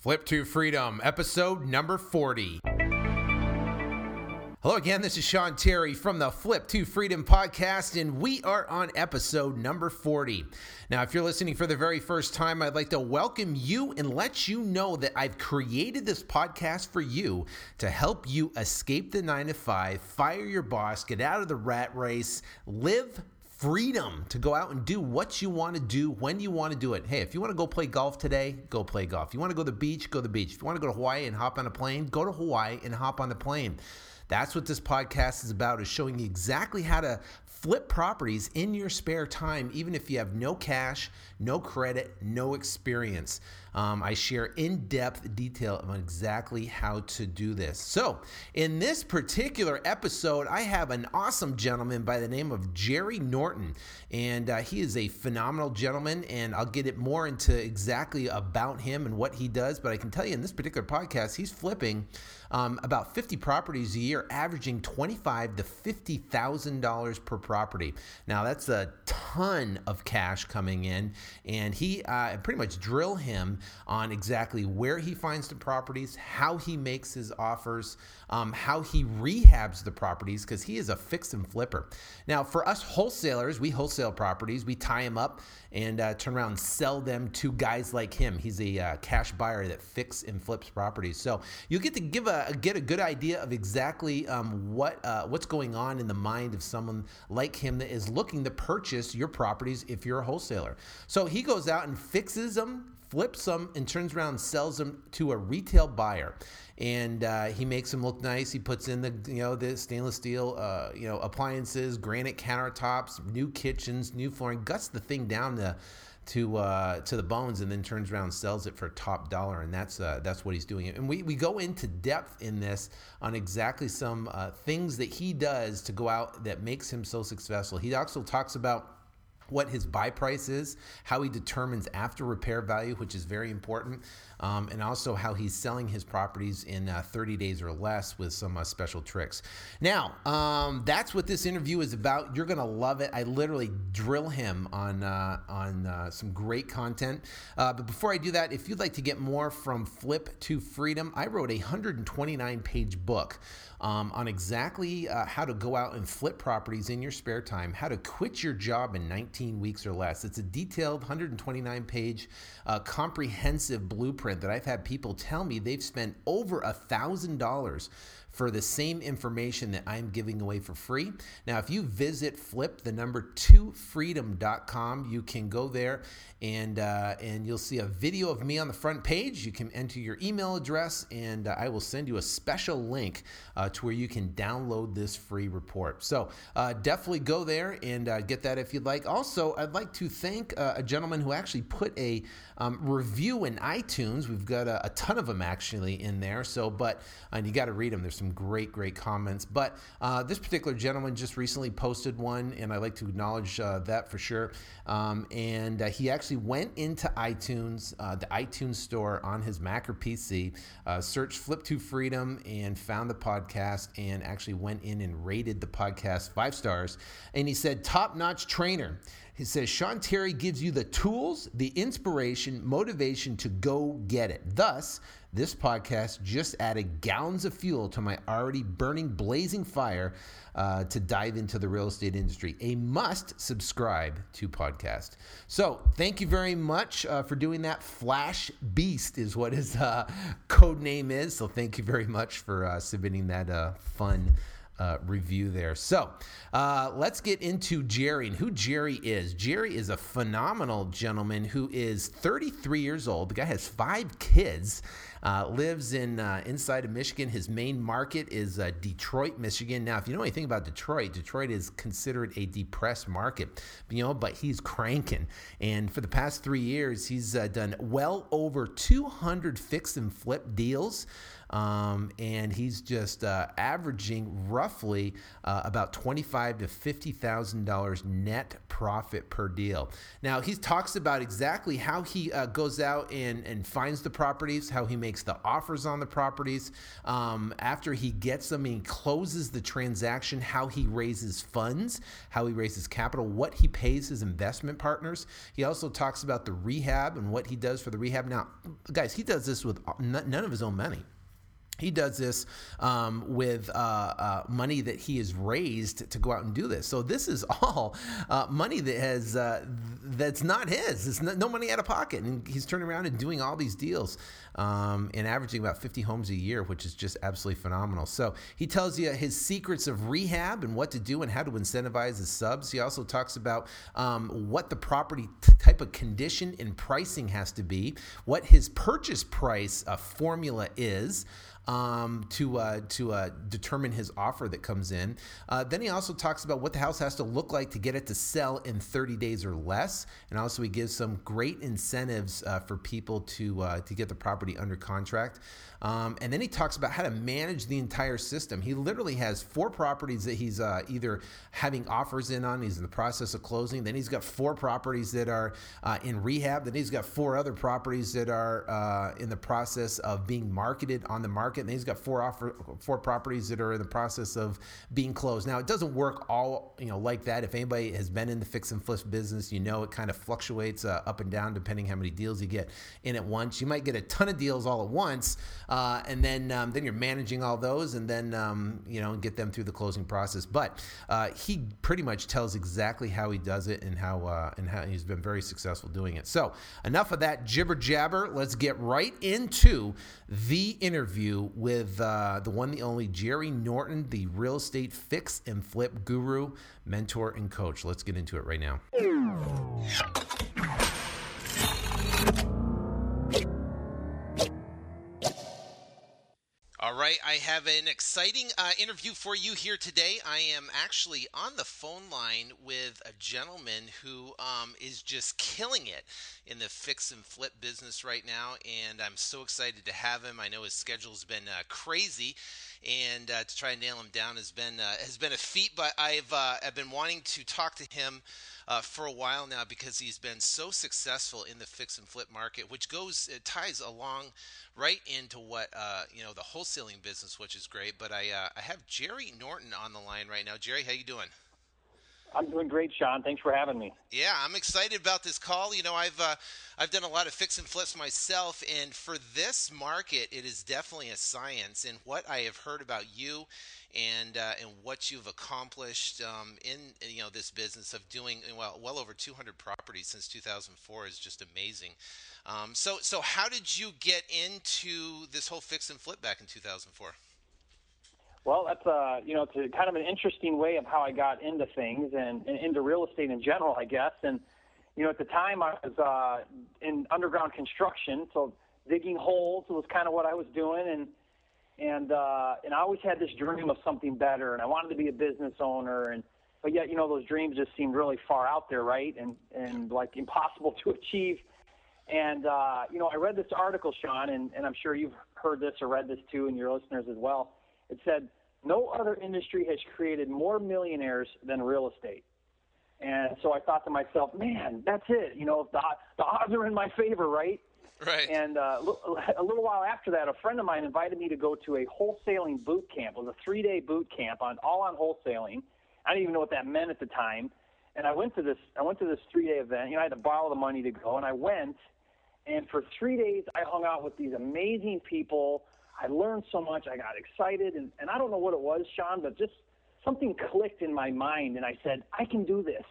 Flip to Freedom, episode number 40. Hello again, this is Sean Terry from the Flip to Freedom podcast, and we are on episode number 40. Now, if you're listening for the very first time, I'd like to welcome you and let you know that I've created this podcast for you to help you escape the nine to five, fire your boss, get out of the rat race, live freedom to go out and do what you want to do when you want to do it. Hey, if you want to go play golf today, go play golf. You want to go to the beach, go to the beach. If you want to go to Hawaii and hop on a plane, go to Hawaii and hop on the plane. That's what this podcast is about is showing you exactly how to flip properties in your spare time even if you have no cash, no credit, no experience. Um, I share in depth detail on exactly how to do this. So, in this particular episode, I have an awesome gentleman by the name of Jerry Norton, and uh, he is a phenomenal gentleman. And I'll get it more into exactly about him and what he does. But I can tell you in this particular podcast, he's flipping um, about 50 properties a year, averaging twenty-five to fifty thousand dollars per property. Now, that's a ton of cash coming in, and he uh, pretty much drill him on exactly where he finds the properties, how he makes his offers, um, how he rehabs the properties, because he is a fix and flipper. Now, for us wholesalers, we wholesale properties, we tie them up and uh, turn around and sell them to guys like him. He's a uh, cash buyer that fix and flips properties. So you get to give a get a good idea of exactly um, what uh, what's going on in the mind of someone like him that is looking to purchase your properties if you're a wholesaler. So he goes out and fixes them, flips them and turns around and sells them to a retail buyer. And uh, he makes them look nice. He puts in the you know the stainless steel uh, you know appliances, granite countertops, new kitchens, new flooring. Guts the thing down to to uh, to the bones and then turns around and sells it for top dollar and that's uh, that's what he's doing and we, we go into depth in this on exactly some uh, things that he does to go out that makes him so successful he also talks about what his buy price is, how he determines after repair value, which is very important, um, and also how he's selling his properties in uh, 30 days or less with some uh, special tricks. Now, um, that's what this interview is about. You're gonna love it. I literally drill him on uh, on uh, some great content. Uh, but before I do that, if you'd like to get more from Flip to Freedom, I wrote a 129 page book um, on exactly uh, how to go out and flip properties in your spare time, how to quit your job in 19 weeks or less. It's a detailed 129 page uh, comprehensive blueprint that I've had people tell me they've spent over a thousand dollars for the same information that I'm giving away for free. Now, if you visit flip the number two freedom.com, you can go there and uh, and you'll see a video of me on the front page. You can enter your email address, and uh, I will send you a special link uh, to where you can download this free report. So uh, definitely go there and uh, get that if you'd like. Also, I'd like to thank uh, a gentleman who actually put a um, review in iTunes. We've got a, a, ton of them actually in there. So, but and you got to read them. There's some great, great comments. But this particular gentleman just recently posted one, and I like to acknowledge that for sure. Um, and he actually actually went into iTunes, uh, the iTunes store on his Mac or PC, uh, searched Flip to Freedom, and found the podcast, and actually went in and rated the podcast five stars. And he said, top notch trainer. He says, Sean Terry gives you the tools, the inspiration, motivation to go get it. Thus, this podcast just added gallons of fuel to my already burning, blazing fire uh, to dive into the real estate industry. A must subscribe to podcast. So, thank you very much uh, for doing that. Flash Beast is what his uh, code name is. So, thank you very much for uh, submitting that uh, fun uh, review there. So uh, let's get into Jerry and who Jerry is. Jerry is a phenomenal gentleman who is 33 years old. The guy has five kids. Uh, lives in uh, inside of Michigan. His main market is uh, Detroit, Michigan. Now, if you know anything about Detroit, Detroit is considered a depressed market, you know, but he's cranking. And for the past three years, he's uh, done well over 200 fix and flip deals. um, and he's just uh, averaging roughly uh, about twenty-five to fifty thousand dollars net profit per deal. Now he talks about exactly how he uh, goes out and and finds the properties, how he makes the offers on the properties um, after he gets them, he closes the transaction, how he raises funds, how he raises capital, what he pays his investment partners. He also talks about the rehab and what he does for the rehab. Now, guys, he does this with none of his own money. He does this um, with uh, uh, money that he has raised to go out and do this. So this is all uh, money that has uh, that's not his. It's no money out of pocket, and he's turning around and doing all these deals um, and averaging about 50 homes a year, which is just absolutely phenomenal. So he tells you his secrets of rehab and what to do and how to incentivize his subs. He also talks about um, what the property t- type of condition and pricing has to be, what his purchase price uh, formula is um, to uh, to uh, determine his offer that comes in. Uh, then he also talks about what the house has to look like to get it to sell in 30 days or less, and also he gives some great incentives uh, for people to uh, to get the property under contract. Um, and then he talks about how to manage the entire system. He literally has four properties that he's uh, either having offers in on, he's in the process of closing. Then he's got four properties that are uh, in rehab. Then he's got four other properties that are uh, in the process of being marketed on the market. And he's got four offer, four properties that are in the process of being closed. Now it doesn't work all you know like that. If anybody has been in the fix and flip business, you know it kind of fluctuates uh, up and down depending how many deals you get in at once. You might get a ton of deals all at once. Uh, and then um, then you're managing all those, and then um, you know get them through the closing process. But uh, he pretty much tells exactly how he does it and how uh, and how he's been very successful doing it. So enough of that jibber jabber. Let's get right into the interview with uh, the one, the only Jerry Norton, the real estate fix and flip guru, mentor, and coach. Let's get into it right now. Right, I have an exciting uh, interview for you here today. I am actually on the phone line with a gentleman who um, is just killing it in the fix and flip business right now, and I'm so excited to have him. I know his schedule's been uh, crazy, and uh, to try and nail him down has been uh, has been a feat. But I've uh, I've been wanting to talk to him uh, for a while now because he's been so successful in the fix and flip market, which goes it ties along right into what uh, you know the wholesaling business, which is great. But I uh, I have Jerry Norton on the line right now. Jerry, how you doing? I'm doing great, Sean. Thanks for having me. Yeah, I'm excited about this call. You know, I've uh, I've done a lot of fix and flips myself, and for this market, it is definitely a science. And what I have heard about you, and uh, and what you've accomplished um, in you know this business of doing well well over 200 properties since 2004 is just amazing. Um, so so how did you get into this whole fix and flip back in 2004? Well, that's uh, you know, it's a, kind of an interesting way of how I got into things and, and into real estate in general, I guess. And you know, at the time I was uh, in underground construction, so digging holes was kind of what I was doing, and and uh, and I always had this dream of something better, and I wanted to be a business owner, and but yet you know those dreams just seemed really far out there, right, and and like impossible to achieve. And uh, you know, I read this article, Sean, and, and I'm sure you've heard this or read this too, and your listeners as well it said, no other industry has created more millionaires than real estate. And so I thought to myself, man, that's it. You know, the, the odds are in my favor, right? Right. And uh, a little while after that, a friend of mine invited me to go to a wholesaling boot camp. It was a three-day boot camp on all on wholesaling. I didn't even know what that meant at the time. And I went to this. I went to this three-day event. You know, I had to borrow the money to go, and I went. And for three days, I hung out with these amazing people I learned so much. I got excited, and, and I don't know what it was, Sean, but just something clicked in my mind, and I said, I can do this.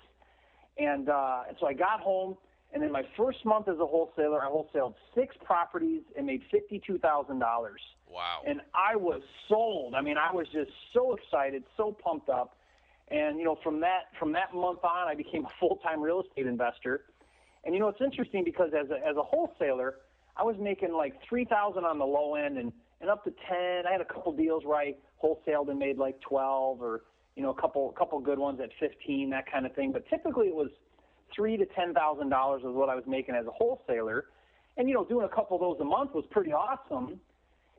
And, uh, and so I got home, and in my first month as a wholesaler, I wholesaled six properties and made $52,000. Wow. And I was sold. I mean, I was just so excited, so pumped up. And, you know, from that, from that month on, I became a full-time real estate investor. And, you know, it's interesting because as a, as a wholesaler, I was making like 3000 on the low end and – and up to 10. I had a couple deals where I wholesaled and made like 12 or, you know, a couple, a couple good ones at 15, that kind of thing. But typically it was three to $10,000 was what I was making as a wholesaler. And, you know, doing a couple of those a month was pretty awesome.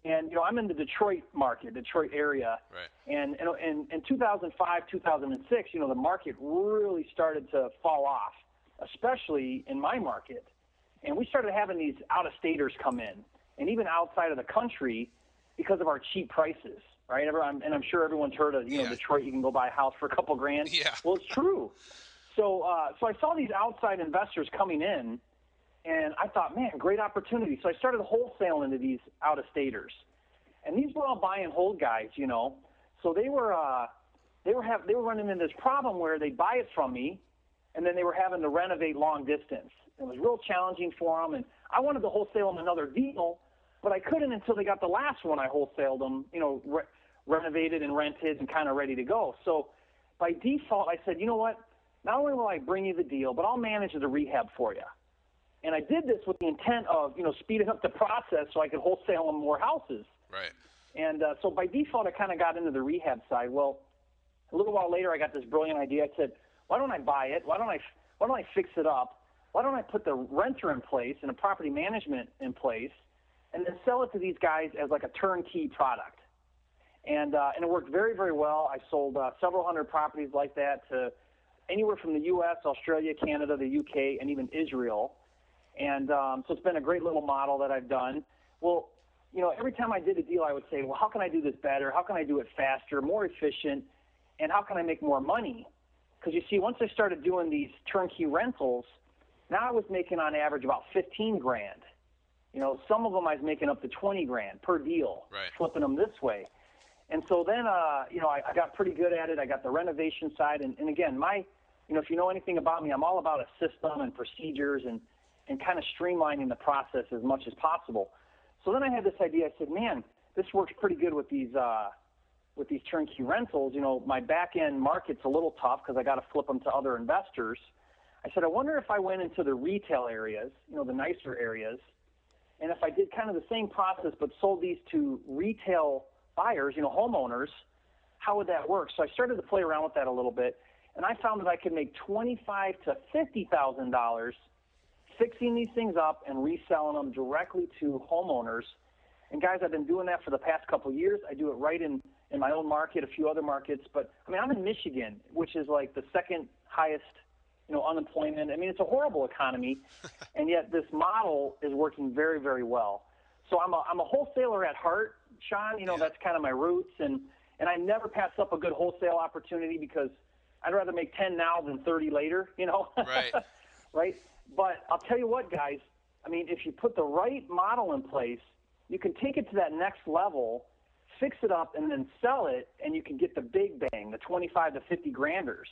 And you know, I'm in the Detroit market, Detroit area. Right. And in, in 2005, 2006, you know, the market really started to fall off, especially in my market. And we started having these out-of-staters come in, and even outside of the country, because of our cheap prices, right? And I'm sure everyone's heard of, you know, Yeah. Detroit. You can go buy a house for a couple grand. Yeah. Well, it's true. So, uh, so I saw these outside investors coming in, and I thought, man, great opportunity. So I started wholesaling into these out-of-staters, and these were all buy and hold guys, you know. So they were, uh, they were have, they were running into this problem where they buy it from me, and then they were having to renovate long distance. It was real challenging for them, and I wanted to wholesale them another deal, but I couldn't until they got the last one I wholesaled them, you know, re- renovated and rented and kind of ready to go. So by default, I said, you know what? Not only will I bring you the deal, but I'll manage the rehab for you. And I did this with the intent of, you know, speeding up the process so I could wholesale them more houses. Right. And uh, so by default, I kind of got into the rehab side. Well, a little while later, I got this brilliant idea. I said, why don't I buy it? Why don't I, why don't I fix it up? Why don't I put the renter in place and a property management in place, and then sell it to these guys as like a turnkey product? And uh, and it worked very very well. I sold uh, several hundred properties like that to anywhere from the U.S., Australia, Canada, the U.K., and even Israel. And um, so it's been a great little model that I've done. Well, you know, every time I did a deal, I would say, well, how can I do this better? How can I do it faster, more efficient, and how can I make more money? Because you see, once I started doing these turnkey rentals, now I was making on average about 15 grand. You know, some of them I was making up to 20 grand per deal, Right. flipping them this way. And so then, uh, you know, I, I got pretty good at it. I got the renovation side, and, and again, my, you know, if you know anything about me, I'm all about a system and procedures and and kind of streamlining the process as much as possible. So then I had this idea. I said, man, this works pretty good with these uh, with these turnkey rentals. You know, my back end market's a little tough because I got to flip them to other investors. I said, I wonder if I went into the retail areas, you know, the nicer areas, and if I did kind of the same process but sold these to retail buyers, you know, homeowners, how would that work? So I started to play around with that a little bit, and I found that I could make twenty-five to fifty thousand dollars fixing these things up and reselling them directly to homeowners. And guys, I've been doing that for the past couple of years. I do it right in in my own market, a few other markets, but I mean, I'm in Michigan, which is like the second highest, you know, unemployment. I mean, it's a horrible economy, and yet this model is working very, very well. So I'm a I'm a wholesaler at heart, Sean. You know, Yeah. that's kind of my roots, and and I never pass up a good wholesale opportunity because I'd rather make 10 now than 30 later. You know. Right. right? But I'll tell you what, guys. I mean, if you put the right model in place, you can take it to that next level, fix it up, and then sell it, and you can get the big bang, the 25 to 50 granders.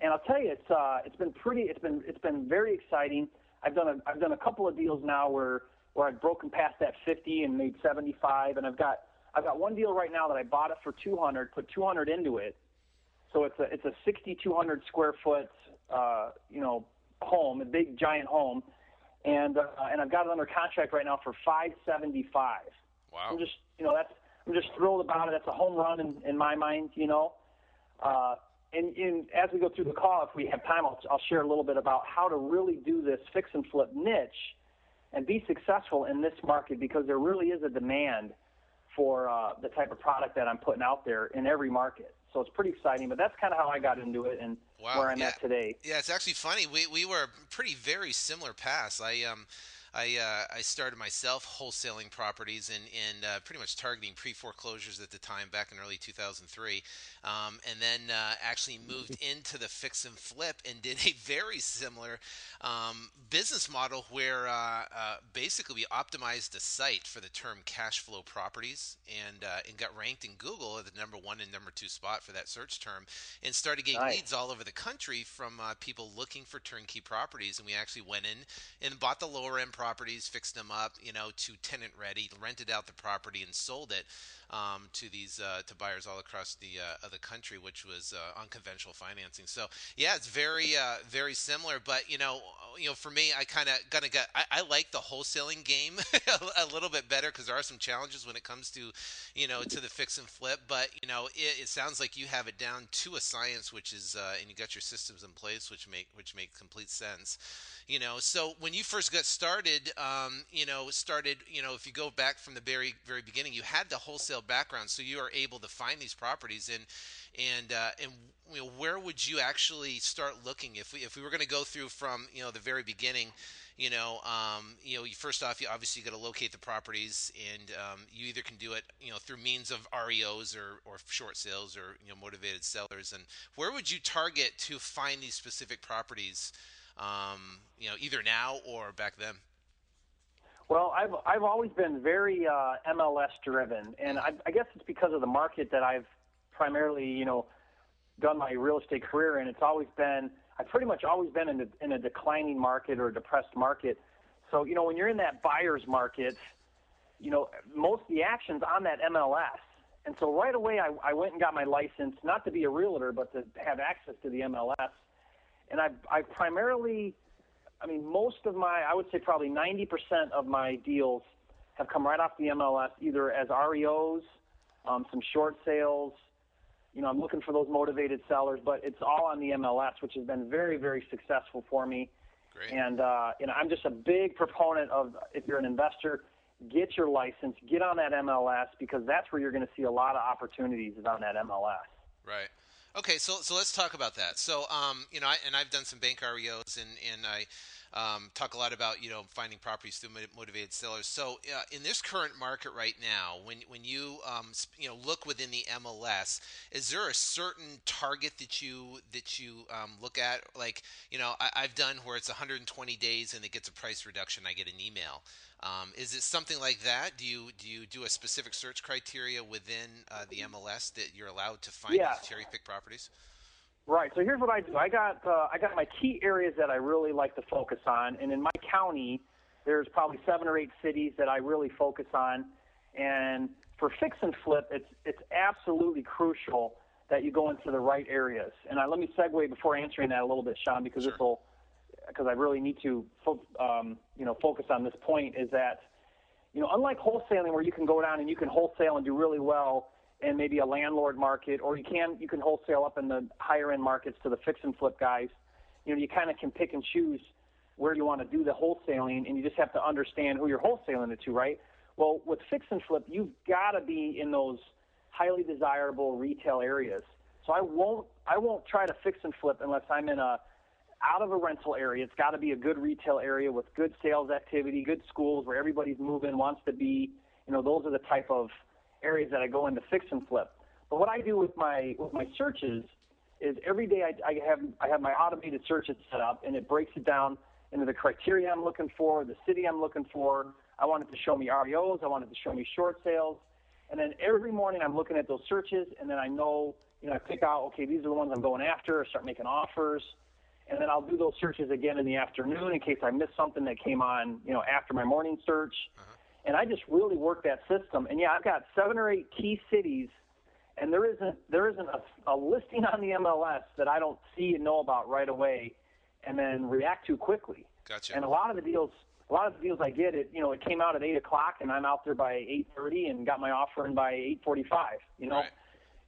And I'll tell you, it's uh, it's been pretty, it's been it's been very exciting. I've done a I've done a couple of deals now where where I've broken past that 50 and made 75, and I've got I've got one deal right now that I bought it for 200, put 200 into it, so it's a it's a 6,200 square foot, uh, you know, home, a big giant home, and uh, and I've got it under contract right now for 575. Wow. I'm just you know that's I'm just thrilled about it. That's a home run in, in my mind, you know. Uh, and, and as we go through the call, if we have time, I'll, I'll share a little bit about how to really do this fix and flip niche and be successful in this market because there really is a demand for uh, the type of product that I'm putting out there in every market. So it's pretty exciting, but that's kind of how I got into it and Wow, where I'm yeah. at today. Yeah, it's actually funny. We we were pretty very similar paths. I um I uh, I started myself wholesaling properties and and uh, pretty much targeting pre foreclosures at the time back in early 2003, um, and then uh, actually moved into the fix and flip and did a very similar um, business model where uh, uh, basically we optimized the site for the term cash flow properties and uh, and got ranked in Google at the number one and number two spot for that search term, and started getting Nice. leads all over the country from uh, people looking for turnkey properties. And we actually went in and bought the lower end properties, fixed them up, you know, to tenant ready, rented out the property, and sold it um, to these uh, to buyers all across the uh, the country, which was uh, unconventional financing. So yeah, it's very uh, very similar. But you know, you know, for me, I kind of gonna get. I, I like the wholesaling game a little bit better because there are some challenges when it comes to, you know, to the fix and flip. But you know, it, it sounds like you have it down to a science, which is, uh, and you got your systems in place, which make which make complete sense. You know, so when you first got started, started, um, you know, started, you know, if you go back from the very very beginning, you had the wholesale background, so you are able to find these properties and and uh, and you know, where would you actually start looking if we if we were going to go through from you know the very beginning? You know, um, you know, first off, you obviously got to locate the properties, and um, you either can do it, you know, through means of REOs or, or short sales or you know motivated sellers. And where would you target to find these specific properties? Um, you know, either now or back then. Well, I've I've always been very uh, MLS driven, and I, I guess it's because of the market that I've primarily, you know, done my real estate career in. It's always been I've pretty much always been in a, in a declining market or a depressed market. So you know, when you're in that buyer's market, you know, most of the action's on that MLS. And so right away, I, I went and got my license, not to be a realtor, but to have access to the MLS. And I've, I've primarily, I mean, most of my, I would say probably 90% of my deals have come right off the MLS, either as REOs, um, some short sales, you know, I'm looking for those motivated sellers, but it's all on the MLS, which has been very, very successful for me. Great. And uh, you know, I'm just a big proponent of if you're an investor, get your license, get on that MLS because that's where you're going to see a lot of opportunities is on that MLS. Right. Okay, so so let's talk about that. So, um, you know, I, and I've done some bank REOs, and and I um, talk a lot about you know finding properties through motivated sellers. So uh, in this current market right now, when when you um, you know look within the MLS, is there a certain target that you that you um, look at? Like you know I, have done where it's 120 days and it gets a price reduction. I get an email. Um, is it something like that? Do you do you do a specific search criteria within uh, the MLS that you're allowed to find yeah. cherry pick properties? Right. So here's what I do. I got uh, I got my key areas that I really like to focus on, and in my county, there's probably seven or eight cities that I really focus on. And for fix and flip, it's it's absolutely crucial that you go into the right areas. And I, let me segue before answering that a little bit, Sean, because sure. this will because I really need to um, you know focus on this point is that you know unlike wholesaling where you can go down and you can wholesale and do really well and maybe a landlord market, or you can you can wholesale up in the higher end markets to the fix and flip guys. You know, you kind of can pick and choose where you want to do the wholesaling, and you just have to understand who you're wholesaling it to, right? Well, with fix and flip, you've got to be in those highly desirable retail areas. So I won't I won't try to fix and flip unless I'm in a out of a rental area. It's got to be a good retail area with good sales activity, good schools where everybody's moving, wants to be. You know, those are the type of areas that I go into fix and flip. But what I do with my with my searches is every day I, I have I have my automated searches set up, and it breaks it down into the criteria I'm looking for, the city I'm looking for. I want it to show me REOs. I want it to show me short sales. And then every morning I'm looking at those searches, and then I know, you know, I pick out, okay, these are the ones I'm going after. Start making offers, and then I'll do those searches again in the afternoon in case I missed something that came on, you know, after my morning search. Uh-huh and I just really work that system. And yeah, I've got seven or eight key cities, and there isn't there isn't a, a listing on the MLS that I don't see and know about right away, and then react to quickly. Gotcha. And a lot of the deals, a lot of the deals I get, it you know, it came out at eight o'clock, and I'm out there by eight thirty, and got my offer in by eight forty-five. You know. Right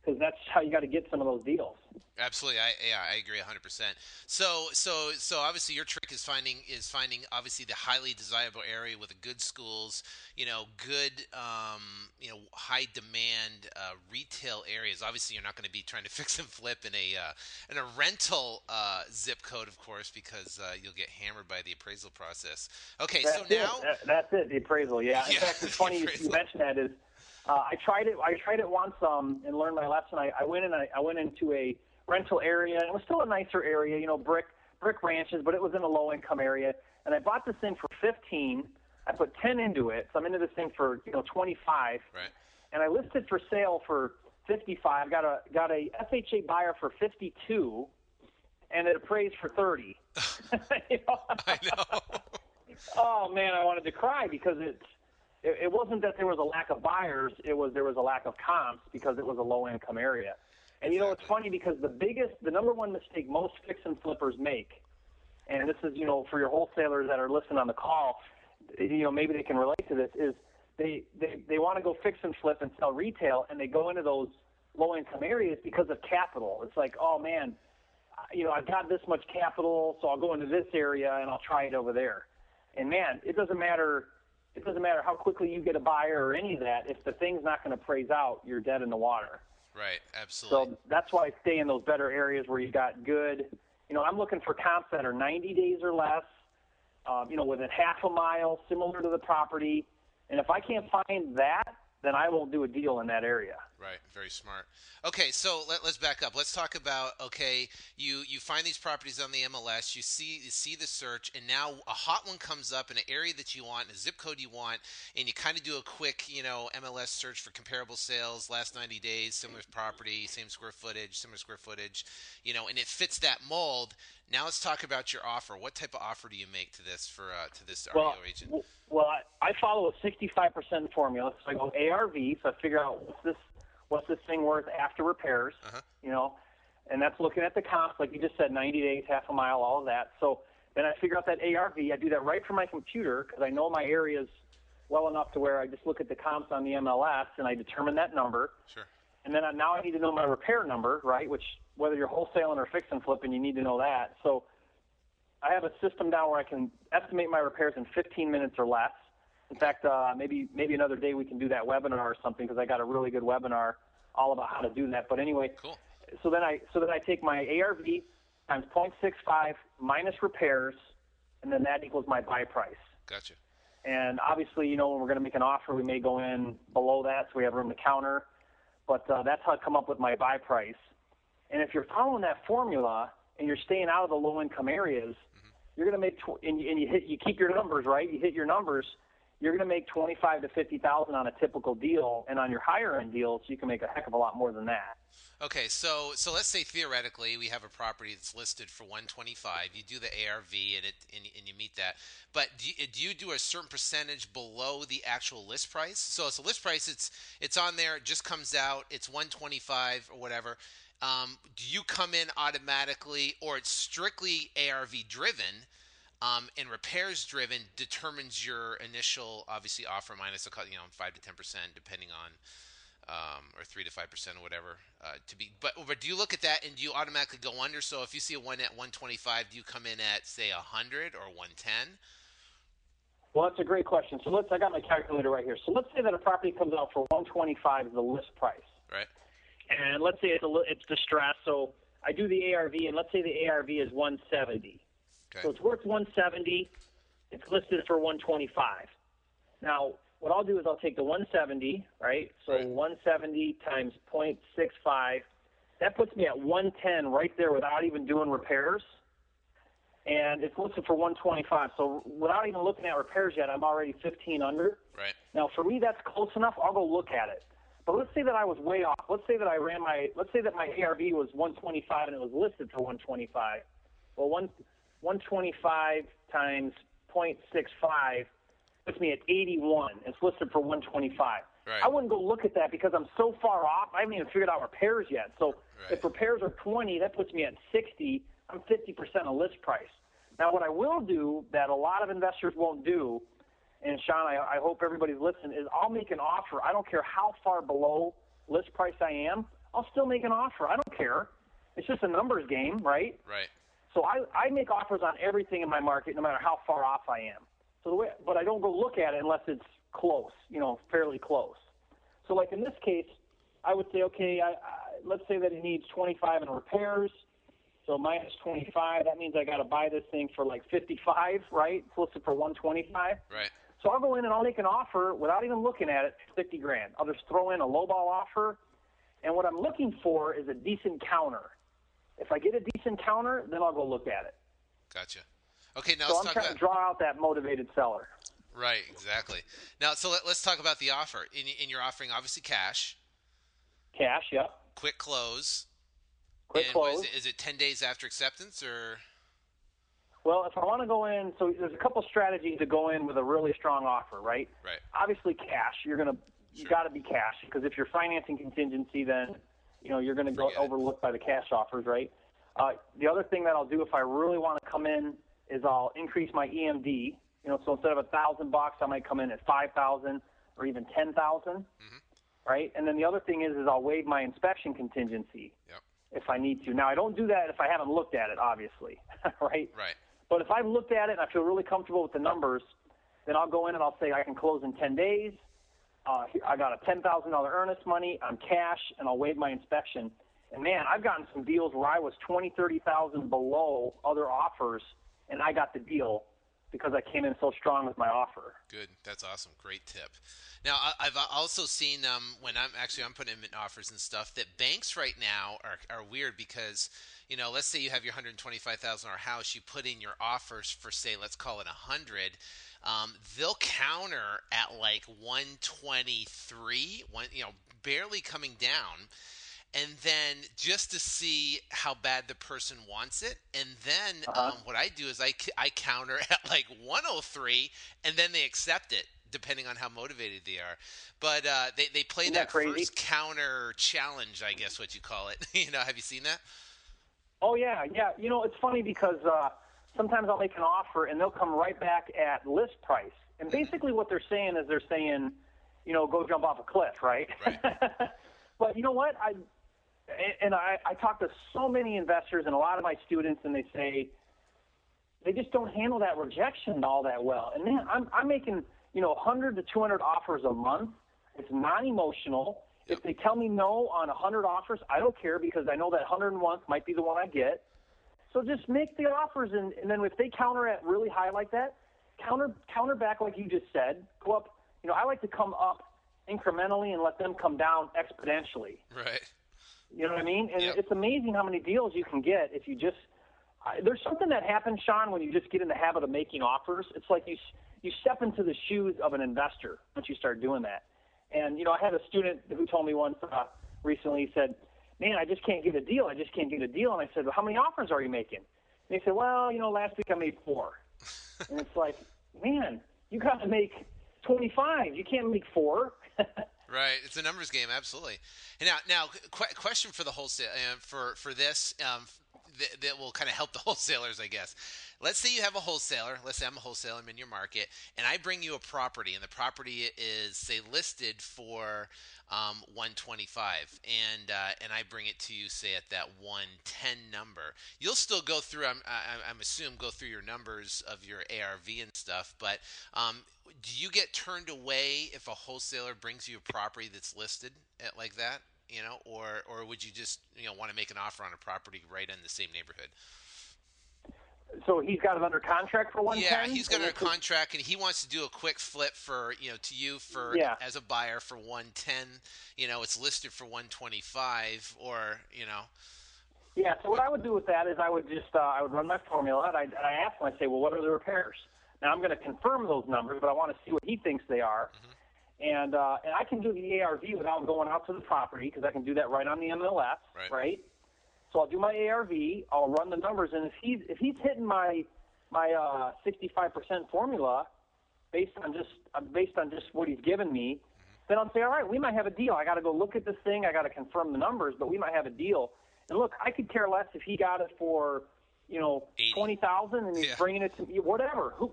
because that's how you got to get some of those deals. Absolutely, I yeah, I agree 100. percent So so so obviously your trick is finding is finding obviously the highly desirable area with good schools, you know, good um, you know high demand uh, retail areas. Obviously, you're not going to be trying to fix and flip in a uh, in a rental uh, zip code, of course, because uh, you'll get hammered by the appraisal process. Okay, that's so it. now That, that's it. The appraisal, yeah. In fact, it's funny you mentioned that is uh, I tried it. I tried it once um, and learned my lesson. I, I went in. I, I went into a rental area. It was still a nicer area, you know, brick brick ranches, but it was in a low income area. And I bought this thing for 15. I put 10 into it, so I'm into this thing for you know 25. right. And I listed for sale for 55. Got a got a FHA buyer for 52, and it appraised for 30. You know? I know. oh man, I wanted to cry because it's it, it wasn't that there was a lack of buyers; it was there was a lack of comps because it was a low income area. And you know, it's funny because the biggest, the number one mistake most fix and flippers make, and this is you know for your wholesalers that are listening on the call, you know maybe they can relate to this is they they they want to go fix and flip and sell retail, and they go into those low income areas because of capital. It's like, oh man, you know, I've got this much capital, so I'll go into this area and I'll try it over there. And man, it doesn't matter. It doesn't matter how quickly you get a buyer or any of that. If the thing's not going to praise out, you're dead in the water. Right. Absolutely. So that's why I stay in those better areas where you got good. You know, I'm looking for comps that are 90 days or less. Um, you know, within half a mile, similar to the property. And if I can't find that, then I won't do a deal in that area. Right, very smart. Okay, so let, us back up. Let's talk about okay, you you find these properties on the MLS, you see you see the search, and now a hot one comes up in an area that you want, a zip code you want, and you kind of do a quick you know MLS search for comparable sales last 90 days, similar property, same square footage, similar square footage, you know, and it fits that mold. Now let's talk about your offer. What type of offer do you make to this for uh, to this well, REO agent? Well, I, I follow a 65% formula. So I go ARV, so I figure out what's this what's this thing worth after repairs, uh-huh. you know, and that's looking at the comps, like you just said, 90 days, half a mile, all of that. So then I figure out that ARV. I do that right from my computer because I know my areas well enough to where I just look at the comps on the MLS and I determine that number. Sure. And then I, now I need to know my repair number, right? Which whether you're wholesaling or fix and flipping, you need to know that. So I have a system now where I can estimate my repairs in 15 minutes or less. In fact, uh, maybe maybe another day we can do that webinar or something because I got a really good webinar all about how to do that. But anyway, cool. so then I so then I take my ARV times 0.65 minus repairs, and then that equals my buy price. Gotcha. And obviously, you know, when we're going to make an offer, we may go in below that, so we have room to counter. But uh, that's how I come up with my buy price. And if you're following that formula and you're staying out of the low income areas, mm-hmm. you're going to make tw- and, you, and you hit you keep your numbers right. You hit your numbers. You're going to make twenty five to fifty thousand on a typical deal, and on your higher end deals, you can make a heck of a lot more than that. Okay, so so let's say theoretically we have a property that's listed for 125. You do the ARV and it and, and you meet that. But do you, do you do a certain percentage below the actual list price? So it's a list price. It's it's on there. It just comes out. It's 125 or whatever. Um, do you come in automatically, or it's strictly ARV driven? Um, and repairs driven determines your initial obviously offer minus a cut you know five to ten percent depending on um, or three to five percent or whatever uh, to be. But but do you look at that and do you automatically go under? So if you see a one at one twenty five, do you come in at say a hundred or one ten? Well, that's a great question. So let's I got my calculator right here. So let's say that a property comes out for one twenty five, the list price. Right and let's say it's a it's distressed. So I do the ARV, and let's say the ARV is 170. Okay. So it's worth 170. It's listed for 125. Now, what I'll do is I'll take the 170, right? So right. 170 times 0.65. That puts me at 110 right there without even doing repairs. And it's listed for 125. So without even looking at repairs yet, I'm already 15 under. Right. Now, for me, that's close enough. I'll go look at it. But let's say that I was way off. Let's say that I ran my, let's say that my ARV was 125 and it was listed for 125. Well, one, 125 times 0.65 puts me at 81. It's listed for 125. Right. I wouldn't go look at that because I'm so far off. I haven't even figured out repairs yet. So right. if repairs are 20, that puts me at 60. I'm 50% of list price. Now, what I will do that a lot of investors won't do and Sean, I, I hope everybody's listening, is I'll make an offer. I don't care how far below list price I am. I'll still make an offer. I don't care. It's just a numbers game, right? Right. So I, I make offers on everything in my market, no matter how far off I am. So the way, but I don't go look at it unless it's close, you know, fairly close. So like in this case, I would say, okay, I, I, let's say that it needs 25 in repairs. So minus 25, that means I got to buy this thing for like 55, right? It's listed for 125. Right. So I'll go in and I'll make an offer without even looking at it, 50 grand. I'll just throw in a lowball offer. And what I'm looking for is a decent counter. If I get a decent counter, then I'll go look at it. Gotcha. Okay, now so let's I'm talk trying about to draw out that motivated seller. Right, exactly. Now, so let, us talk about the offer. In, in you're offering obviously cash. Cash, yep. Quick close. Quick and close. Is it, is it ten days after acceptance or? Well, if I want to go in, so there's a couple strategies to go in with a really strong offer, right? Right. Obviously, cash. You're gonna you Sure. got to be cash because if you're financing contingency, then you know you're going to go Forget it. overlooked by the cash offers, right? Uh, the other thing that I'll do if I really want to come in is I'll increase my EMD. You know, so instead of a thousand bucks, I might come in at five thousand or even ten Mm-hmm. right? And then the other thing is is I'll waive my inspection contingency Yep. if I need to. Now I don't do that if I haven't looked at it, obviously, right? Right. But if I've looked at it and I feel really comfortable with the numbers, then I'll go in and I'll say I can close in 10 days. Uh, I got a $10,000 earnest money on cash, and I'll waive my inspection. And man, I've gotten some deals where I was 20, 30,000 below other offers, and I got the deal because I came in so strong with my offer. Good, that's awesome. Great tip. Now I've also seen um, when I'm actually I'm putting in offers and stuff that banks right now are are weird because you know let's say you have your 125,000 dollar house, you put in your offers for say let's call it a hundred. Um, they'll counter at like 123, one, you know, barely coming down and then just to see how bad the person wants it and then uh-huh. um, what i do is I, I counter at like 103 and then they accept it depending on how motivated they are. But uh, they, they play that, that first counter challenge i guess what you call it. You know have you seen that? Oh yeah yeah. You know it's funny because uh, sometimes i'll make an offer and they'll come right back at list price. And mm-hmm. basically what they're saying is they're saying you know go jump off a cliff right, right. but you know what? I and I, I talk to so many investors and a lot of my students, and they say they just don't handle that rejection all that well. And man, I'm, I'm making you know 100 to 200 offers a month. It's non-emotional. If they tell me no on 100 offers, I don't care because I know that 101 might be the one I get. So just make the offers, and, and then if they counter at really high like that, counter counter back like you just said. Go up. You know, I like to come up incrementally and let them come down exponentially. Right. You know what I mean? And yep. it's amazing how many deals you can get if you just. I, there's something that happens, Sean, when you just get in the habit of making offers. It's like you you step into the shoes of an investor once you start doing that. And you know, I had a student who told me once uh, recently. He said, "Man, I just can't get a deal. I just can't get a deal." And I said, "Well, how many offers are you making?" And he said, "Well, you know, last week I made four. and it's like, man, you got to make 25. You can't make four. Right, it's a numbers game, absolutely. And now, now, qu- question for the wholesale uh, for for this um, that, that will kind of help the wholesalers, I guess. Let's say you have a wholesaler. Let's say I'm a wholesaler. I'm in your market, and I bring you a property, and the property is say listed for um, 125, and uh, and I bring it to you, say at that 110 number. You'll still go through. I'm I, I'm assume go through your numbers of your ARV and stuff, but um, do you get turned away if a wholesaler brings you a property that's listed at like that? You know, or or would you just you know want to make an offer on a property right in the same neighborhood? So he's got it under contract for one. Yeah, he's got a contract, and he wants to do a quick flip for you know to you for yeah. as a buyer for one ten. You know, it's listed for one twenty five, or you know. Yeah. So what I would do with that is I would just uh, I would run my formula and I, I ask him I say well what are the repairs now I'm going to confirm those numbers but I want to see what he thinks they are mm-hmm. and uh, and I can do the ARV without going out to the property because I can do that right on the MLS right. right? So I'll do my ARV. I'll run the numbers, and if he's if he's hitting my my uh, 65% formula based on just uh, based on just what he's given me, then I'll say, all right, we might have a deal. I got to go look at this thing. I got to confirm the numbers, but we might have a deal. And look, I could care less if he got it for you know 80. twenty thousand and he's yeah. bringing it to me, whatever. Who,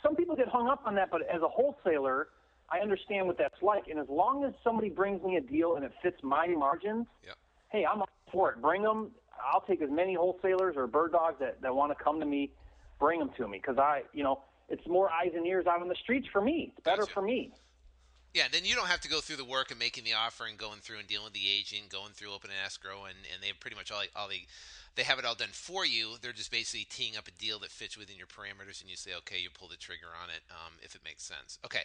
some people get hung up on that, but as a wholesaler, I understand what that's like. And as long as somebody brings me a deal and it fits my margins, yep. hey, I'm for it. Bring them. I'll take as many wholesalers or bird dogs that, that want to come to me. Bring them to me because I, you know, it's more eyes and ears out on the streets for me. It's better gotcha. for me. Yeah, then you don't have to go through the work of making the offer and going through and dealing with the agent, going through open and escrow, and, and they have pretty much all, all the they have it all done for you. They're just basically teeing up a deal that fits within your parameters, and you say, okay, you pull the trigger on it um, if it makes sense. Okay,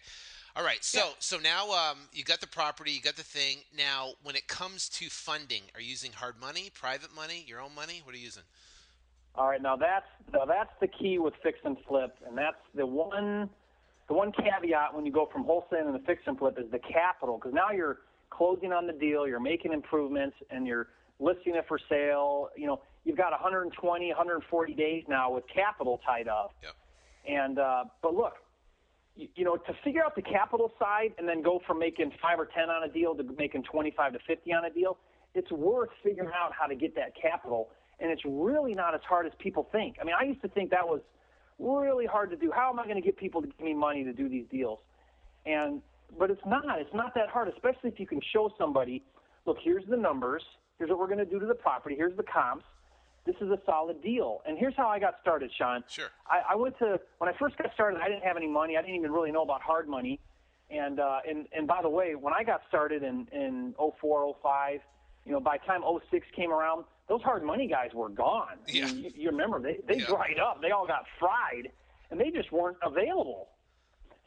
all right. So yeah. so now um, you got the property, you got the thing. Now, when it comes to funding, are you using hard money, private money, your own money? What are you using? All right. Now that's now that's the key with fix and flip, and that's the one the one caveat when you go from wholesale to fix and flip is the capital, because now you're closing on the deal, you're making improvements, and you're listing it for sale. You know, you've got 120, 140 days now with capital tied up. Yep. And uh, but look, you, you know, to figure out the capital side and then go from making five or 10 on a deal to making 25 to 50 on a deal, it's worth figuring out how to get that capital. And it's really not as hard as people think. I mean, I used to think that was really hard to do. How am I going to get people to give me money to do these deals? And but it's not. It's not that hard, especially if you can show somebody, look, here's the numbers. Here's what we're going to do to the property. Here's the comps this is a solid deal. And here's how I got started, Sean. Sure. I, I went to when I first got started. I didn't have any money. I didn't even really know about hard money. And uh, and and by the way, when I got started in in 04, 05, you know, by the time 06 came around, those hard money guys were gone. Yeah. You, you remember they they Yeah. dried up. They all got fried, and they just weren't available.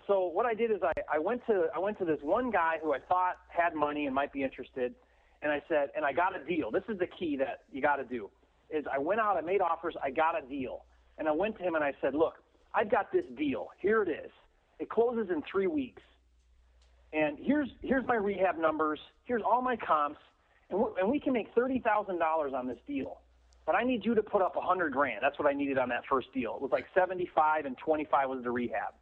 So what I did is I, I went to I went to this one guy who I thought had money and might be interested, and I said, and I got a deal. This is the key that you got to do. Is I went out, I made offers, I got a deal, and I went to him and I said, look, I've got this deal. Here it is. It closes in three weeks, and here's here's my rehab numbers. Here's all my comps, and and we can make thirty thousand dollars on this deal. But I need you to put up a hundred grand. That's what I needed on that first deal. It was like seventy-five and twenty-five was the rehab.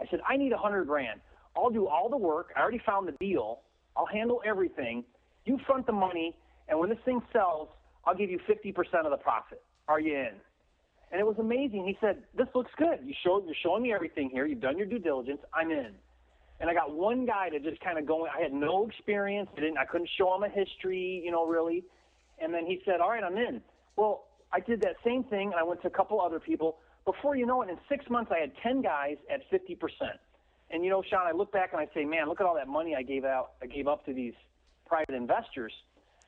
I said, I need a hundred grand. I'll do all the work. I already found the deal. I'll handle everything. You front the money, and when this thing sells, I'll give you 50% of the profit. Are you in? And it was amazing. He said, "This looks good. You showed, you're showing me everything here. You've done your due diligence. I'm in." And I got one guy to just kind of go. I had no experience. I didn't. I couldn't show him a history, you know, really. And then he said, "All right, I'm in." Well, I did that same thing, and I went to a couple other people. Before you know it, in six months, I had ten guys at 50%. And you know, Sean, I look back and I say, "Man, look at all that money I gave out. I gave up to these private investors."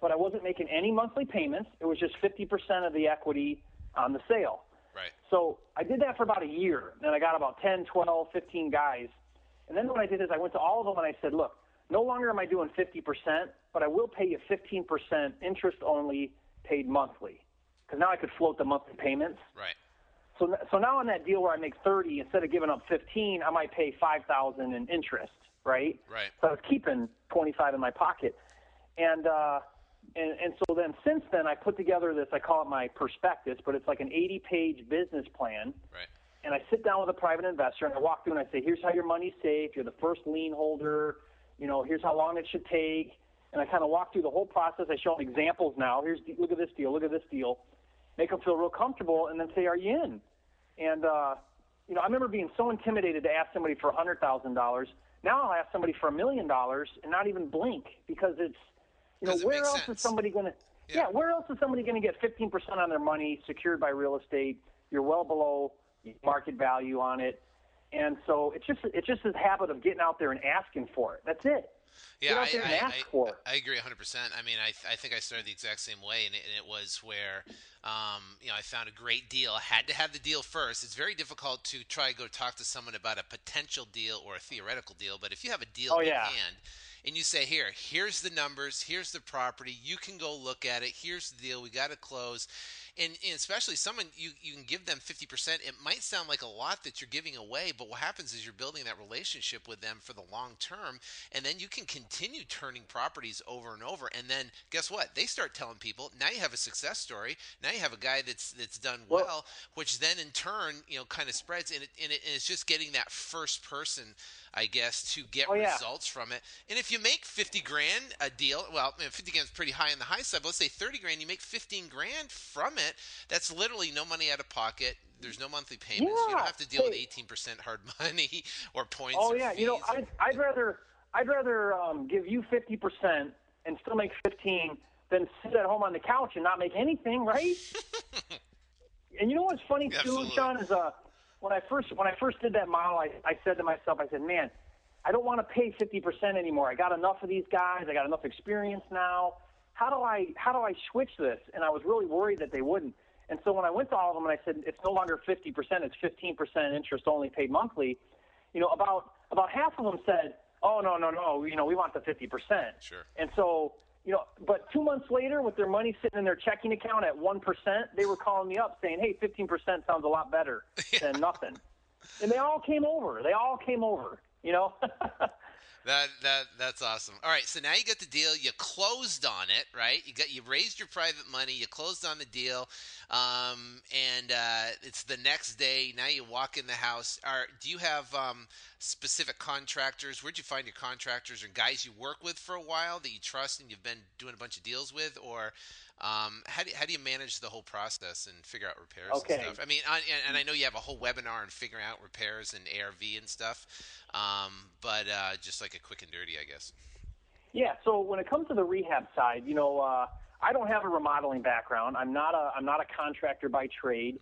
But I wasn't making any monthly payments. It was just 50% of the equity on the sale. Right. So I did that for about a year. Then I got about 10, 12, 15 guys. And then what I did is I went to all of them and I said, look, no longer am I doing 50%, but I will pay you 15% interest only paid monthly. Because now I could float the monthly payments. Right. So, so now on that deal where I make 30, instead of giving up 15, I might pay 5,000 in interest, right? Right. So I was keeping 25 in my pocket. And, uh, and, and so then since then, I put together this, I call it my prospectus, but it's like an 80 page business plan. Right. And I sit down with a private investor and I walk through and I say, here's how your money's safe. You're the first lien holder. You know, here's how long it should take. And I kind of walk through the whole process. I show them examples now. Here's, look at this deal. Look at this deal. Make them feel real comfortable and then say, are you in? And, uh, you know, I remember being so intimidated to ask somebody for a $100,000. Now I'll ask somebody for a million dollars and not even blink because it's, you know where else sense. is somebody going to, Yeah. yeah, where else is somebody going to get 15% on their money secured by real estate? You're well below market value on it. And so it's just it's just this habit of getting out there and asking for it. That's it. Yeah, I, I, I. I agree 100%. I mean, I, I think I started the exact same way, and it, and it was where, um, you know, I found a great deal. I had to have the deal first. It's very difficult to try to go talk to someone about a potential deal or a theoretical deal, but if you have a deal Oh, in yeah. hand and you say, here, here's the numbers, here's the property, you can go look at it, here's the deal, we got to close. And, and especially someone you, you can give them 50%. It might sound like a lot that you're giving away, but what happens is you're building that relationship with them for the long term, and then you can continue turning properties over and over. And then guess what? They start telling people. Now you have a success story. Now you have a guy that's that's done well, Well- which then in turn you know kind of spreads, and, it, and, it, and it's just getting that first person. I guess to get Oh, yeah. results from it, and if you make fifty grand a deal, well, I mean, fifty grand is pretty high on the high side. But let's say thirty grand, you make fifteen grand from it. That's literally no money out of pocket. There's no monthly payments. you don't have to deal with eighteen percent hard money or points. Oh or yeah, you know. I'd, I'd rather I'd rather um, give you 50% and still make 15 than sit at home on the couch and not make anything, right? and you know what's funny too, Absolutely. Sean, is uh, when I first when I first did that model, I, I said to myself, I said, man, I don't want to pay 50% anymore. I got enough of these guys. I got enough experience now. How do I how do I switch this? And I was really worried that they wouldn't. And so when I went to all of them and I said it's no longer 50%, it's 15% interest only paid monthly. You know, about about half of them said, "Oh no, no, no, you know, we want the 50%." Sure. And so, you know, but 2 months later with their money sitting in their checking account at 1%, they were calling me up saying, "Hey, 15% sounds a lot better than nothing." And they all came over. They all came over, you know? That that that's awesome. All right, so now you got the deal. You closed on it, right? You got you raised your private money. You closed on the deal, um, and uh, it's the next day. Now you walk in the house. Are do you have um, specific contractors? Where'd you find your contractors or guys you work with for a while that you trust and you've been doing a bunch of deals with, or um, how do how do you manage the whole process and figure out repairs Okay. and stuff? I mean, I, and, and I know you have a whole webinar on figuring out repairs and ARV and stuff, um, but uh, just like a quick and dirty, I guess. Yeah. So when it comes to the rehab side, you know, uh, I don't have a remodeling background. I'm not a I'm not a contractor by trade,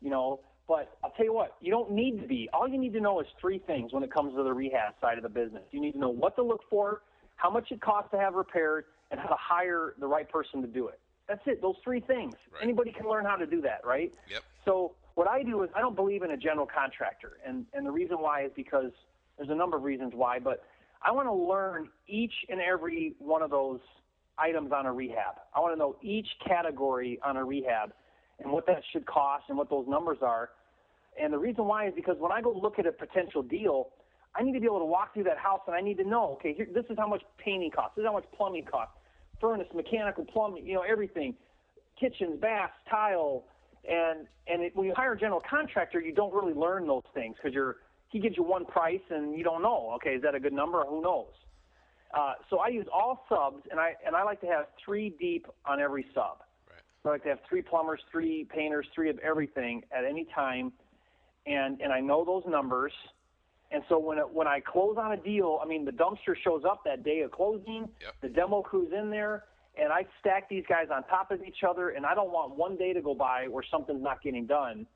you know. But I'll tell you what, you don't need to be. All you need to know is three things when it comes to the rehab side of the business. You need to know what to look for, how much it costs to have repaired, and how to hire the right person to do it. That's it. Those three things. Right. Anybody can learn how to do that, right? Yep. So what I do is I don't believe in a general contractor, and and the reason why is because there's a number of reasons why, but I want to learn each and every one of those items on a rehab. I want to know each category on a rehab and what that should cost and what those numbers are. And the reason why is because when I go look at a potential deal, I need to be able to walk through that house and I need to know, okay, here, this is how much painting costs, this is how much plumbing costs, furnace, mechanical, plumbing, you know, everything, kitchens, baths, tile, and and it, when you hire a general contractor, you don't really learn those things because you're he gives you one price and you don't know, okay, is that a good number? Who knows? Uh, so I use all subs, and I and I like to have three deep on every sub. Right. I like to have three plumbers, three painters, three of everything at any time, and and I know those numbers. And so when it, when I close on a deal, I mean the dumpster shows up that day of closing. Yep. The demo crew's in there, and I stack these guys on top of each other, and I don't want one day to go by where something's not getting done.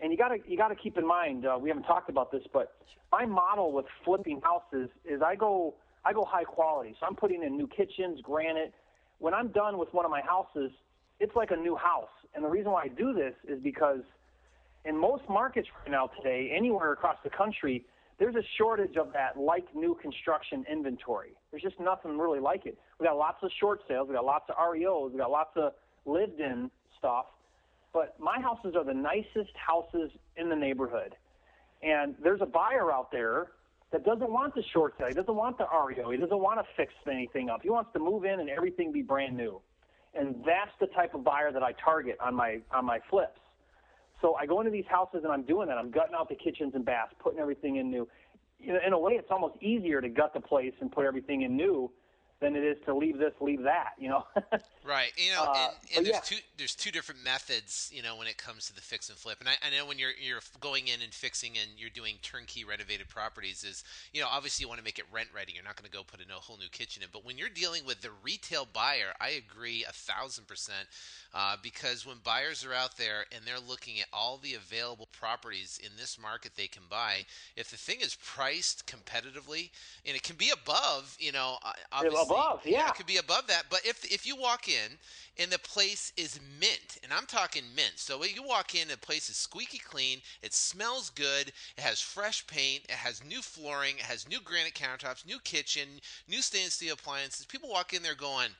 And you gotta you gotta keep in mind uh, we haven't talked about this, but my model with flipping houses is I go I go high quality. So I'm putting in new kitchens, granite. When I'm done with one of my houses, it's like a new house. And the reason why I do this is because in most markets right now today, anywhere across the country, there's a shortage of that like new construction inventory. There's just nothing really like it. We got lots of short sales, we got lots of REOs, we got lots of lived in stuff. But my houses are the nicest houses in the neighborhood. And there's a buyer out there that doesn't want the short sale. He doesn't want the REO. He doesn't want to fix anything up. He wants to move in and everything be brand new. And that's the type of buyer that I target on my on my flips. So I go into these houses and I'm doing that. I'm gutting out the kitchens and baths, putting everything in new. You know, in a way, it's almost easier to gut the place and put everything in new than it is to leave this, leave that. You know. Right. You know, Uh, and, and there's yeah. two there's two different methods, you know, when it comes to the fix and flip. And I, I know when you're you're going in and fixing and you're doing turnkey renovated properties is, you know, obviously you want to make it rent ready. You're not going to go put a no whole new kitchen in. But when you're dealing with the retail buyer, I agree a thousand percent. Uh, because when buyers are out there and they're looking at all the available properties in this market they can buy, if the thing is priced competitively and it can be above, you know, obviously, above, yeah. it could be above that. But if if you walk in and the place is mint, and I'm talking mint, so you walk in, the place is squeaky clean, it smells good, it has fresh paint, it has new flooring, it has new granite countertops, new kitchen, new stainless steel appliances. People walk in there going,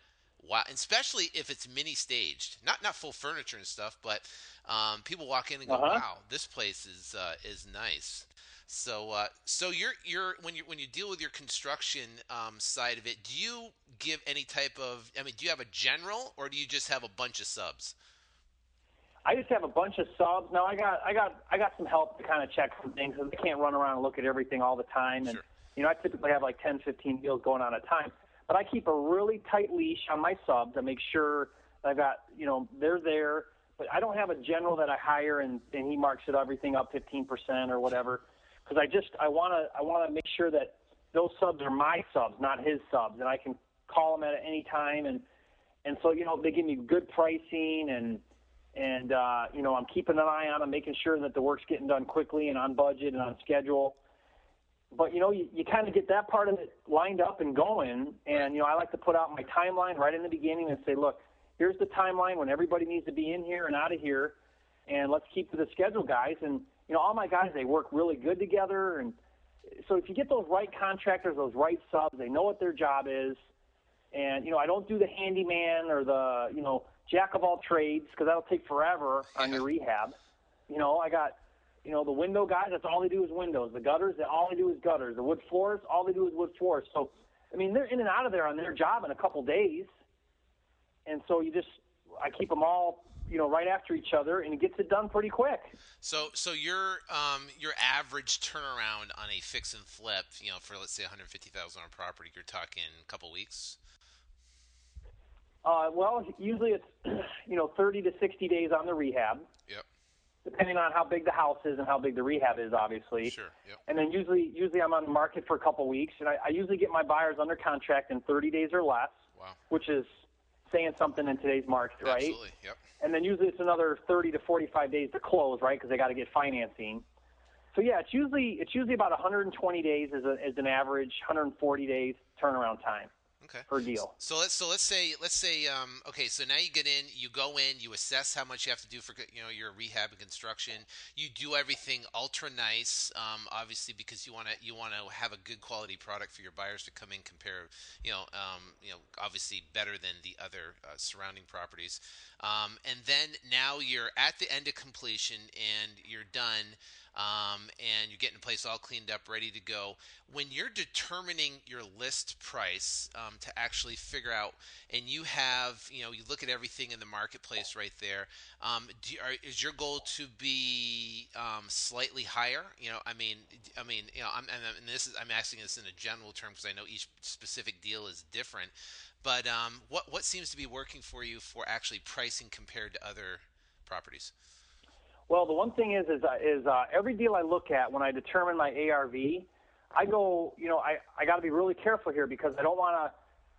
wow, and especially if it's mini staged, not not full furniture and stuff, but um, people walk in and go, Uh-huh. wow, this place is uh, is nice. So, uh, so you're you're when you when you deal with your construction um, side of it, do you give any type of? I mean, do you have a general, or do you just have a bunch of subs? I just have a bunch of subs. Now I got I got I got some help to kind of check some things. I can't run around and look at everything all the time. And Sure. you know, I typically have like 10, 15 deals going on at a time. But I keep a really tight leash on my subs I make sure I've got you know they're there. But I don't have a general that I hire and, and he marks it everything up 15% or whatever. Because I just I want to I want to make sure that those subs are my subs, not his subs, and I can call them at any time. And and so you know they give me good pricing and and uh, you know I'm keeping an eye on them, making sure that the work's getting done quickly and on budget and on schedule. But you know you, you kind of get that part of it lined up and going, and you know I like to put out my timeline right in the beginning and say, look, here's the timeline when everybody needs to be in here and out of here, and let's keep to the schedule, guys. And you know all my guys they work really good together, and so if you get those right contractors, those right subs, they know what their job is. And you know, I don't do the handyman or the you know jack of all trades because that'll take forever on your rehab. You know, I got you know the window guys. That's all they do is windows. The gutters, that all they do is gutters. The wood floors, all they do is wood floors. So, I mean, they're in and out of there on their job in a couple days. And so you just, I keep them all you know right after each other, and it gets it done pretty quick. So, so your um, your average turnaround on a fix and flip, you know, for let's say 150,000 on a property, you're talking a couple weeks. Uh, well, usually it's you know 30 to 60 days on the rehab. Yep. depending on how big the house is and how big the rehab is, obviously. Sure. Yep. And then usually, usually I'm on the market for a couple weeks, and I, I usually get my buyers under contract in 30 days or less, Wow. which is saying something in today's market, right? Absolutely. Yep. And then usually it's another 30 to 45 days to close, right? Because they got to get financing. So yeah, it's usually it's usually about 120 days as, a, an average, 140 days turnaround time Okay. per deal. So let's so let's say let's say um, okay. So now you get in, you go in, you assess how much you have to do for you know your rehab and construction. You do everything ultra nice, um, obviously because you want to you want to have a good quality product for your buyers to come in compare. You know, um, you know, obviously better than the other uh, surrounding properties. Um, and then now you're at the end of completion and you're done um, and you're getting the place all cleaned up, ready to go. When you're determining your list price um, to actually figure out, and you have, you know, you look at everything in the marketplace right there. Um, do you, are, is your goal to be um, slightly higher? You know, I mean, I mean, you know, I'm, and this is I'm asking this in a general term because I know each specific deal is different. But um, what what seems to be working for you for actually pricing compared to other properties? Well, the one thing is, is, uh, is uh, every deal I look at when I determine my ARV, I go, you know, I, I got to be really careful here because I don't want to,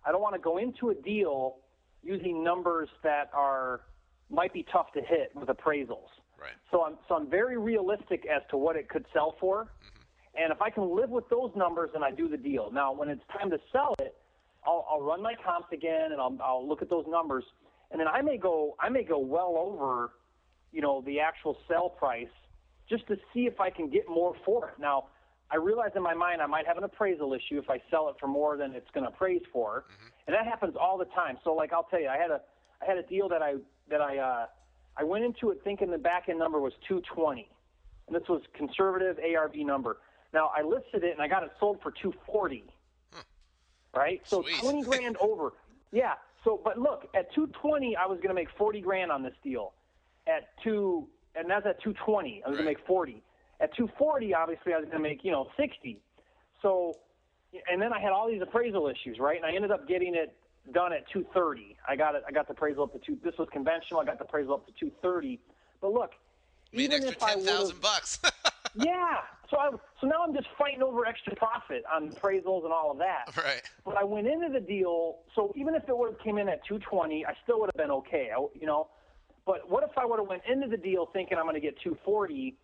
I don't want to go into a deal using numbers that are might be tough to hit with appraisals. Right. So I'm, so I'm very realistic as to what it could sell for, Mm-hmm. and if I can live with those numbers, then I do the deal. Now, when it's time to sell it, I'll, I'll run my comps again, and I'll, I'll look at those numbers, and then I may go, I may go well over you know, the actual sell price just to see if I can get more for it. Now, I realize in my mind I might have an appraisal issue if I sell it for more than it's going to appraise for, and that happens all the time. So, like I'll tell you, I had a I had a deal that I that I uh, I went into it thinking the back end number was 220, and this was conservative ARV number. Now I listed it and I got it sold for 240. Right, so Sweet. 20 grand over. Yeah. So, but look, at 220, I was going to make 40 grand on this deal at two, and that's at 220. I was Right. gonna make 40. At 240, obviously, I was gonna make you know 60. So, and then I had all these appraisal issues, right? And I ended up getting it done at 230. I got it. I got the appraisal up to two. This was conventional. I got the appraisal up to 230. But look, Made even extra if I ten would've- bucks. yeah. So I so now I'm just fighting over extra profit on appraisals and all of that. right. But I went into the deal, so even if it would have came in at 220, I still would have been okay. I, you know, but what if I would have went into the deal thinking I'm going to get 240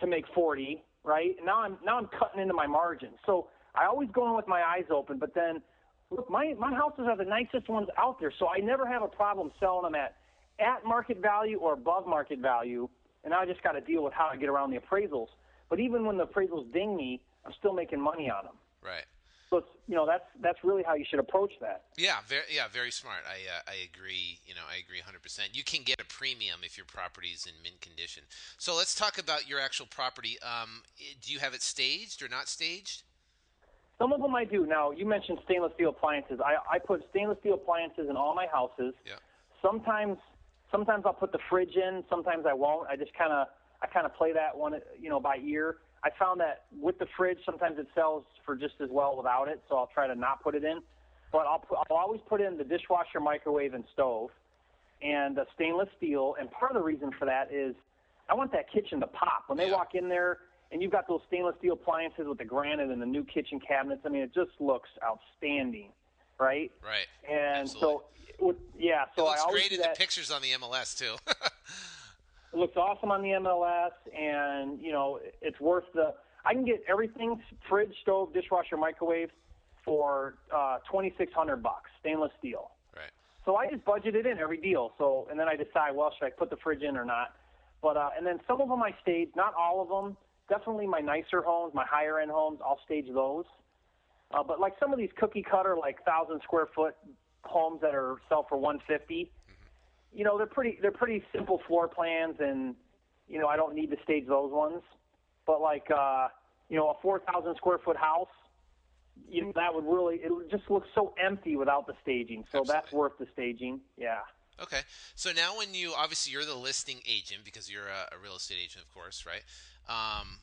to make 40, right? And Now I'm now I'm cutting into my margin. So I always go in with my eyes open, but then look, my my houses are the nicest ones out there, so I never have a problem selling them at at market value or above market value. And now I just got to deal with how I get around the appraisals. But even when the appraisals ding me, I'm still making money on them. Right. So it's, you know that's that's really how you should approach that. Yeah, very yeah, very smart. I uh, I agree. You know, I agree 100%. You can get a premium if your property is in mint condition. So let's talk about your actual property. Um, do you have it staged or not staged? Some of them I do. Now you mentioned stainless steel appliances. I I put stainless steel appliances in all my houses. Yeah. Sometimes sometimes I'll put the fridge in. Sometimes I won't. I just kind of I kind of play that one you know by ear. I found that with the fridge, sometimes it sells for just as well without it, so I'll try to not put it in. But I'll put, I'll always put in the dishwasher, microwave, and stove, and the stainless steel. And part of the reason for that is I want that kitchen to pop when they Yeah. walk in there. And you've got those stainless steel appliances with the granite and the new kitchen cabinets. I mean, it just looks outstanding, right? Right. And Absolutely. so, with, yeah. So it looks I always great in the pictures on the MLS too. It looks awesome on the MLS, and you know it's worth the. I can get everything: fridge, stove, dishwasher, microwave, for uh, twenty six hundred bucks, stainless steel. right. So I just budget it in every deal. So and then I decide, well, should I put the fridge in or not? But uh, and then some of them I stage, not all of them. Definitely my nicer homes, my higher end homes, I'll stage those. Uh, but like some of these cookie cutter, like thousand square foot homes that are sell for one fifty, you know, they're pretty they're pretty simple floor plans, and you know I don't need to stage those ones. But like uh, you know, a four thousand square foot house, you know, that would really it would just look so empty without the staging. So that's worth the staging. Yeah. Okay. So now, when you obviously you're the listing agent because you're a, a real estate agent, of course, right? Um,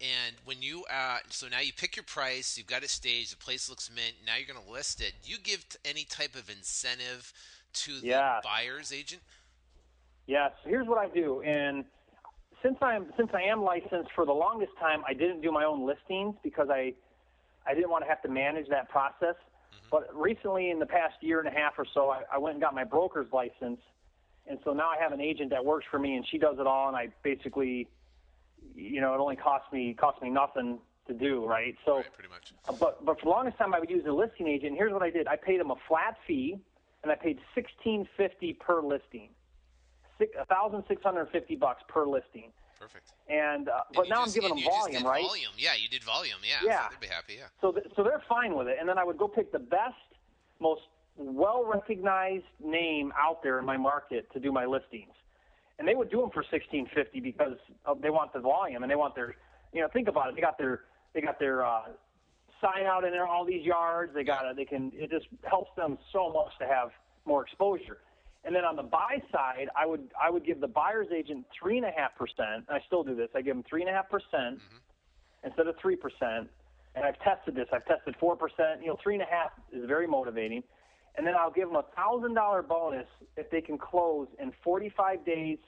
and when you uh, so now you pick your price, you've got it staged, the place looks mint. Now you're going to list it. Do you give t- any type of incentive to the Yeah. buyer's agent? Yeah, so here's what I do, and since I'm since I am licensed for the longest time, I didn't do my own listings because I I didn't want to have to manage that process. Mm-hmm. But recently, in the past year and a half or so, I, I went and got my broker's license, and so now I have an agent that works for me, and she does it all, and I basically, you know, it only costs me costs me nothing to do, right? So, right, pretty much. But but for the longest time, I would use a listing agent. And here's what I did: I paid him a flat fee, and I paid sixteen fifty per listing, a thousand six hundred fifty bucks per listing. Perfect. And uh, but now just, I'm giving them volume, right? Volume, yeah. You did volume, yeah. Yeah. So they'd be happy, yeah. So th- so they're fine with it, and then I would go pick the best, most well recognized name out there in my market to do my listings, and they would do them for sixteen fifty because uh, they want the volume and they want their, you know, think about it. They got their they got their uh, sign out in there all these yards. They got it. They can. It just helps them so much to have more exposure. And then on the buy side, I would I would give the buyer's agent three and a half percent. I still do this. I give them three and a half percent mm-hmm. instead of three percent. And I've tested this. I've tested four percent. You know, three and a half is very motivating. And then I'll give them a thousand dollar bonus if they can close in 45 days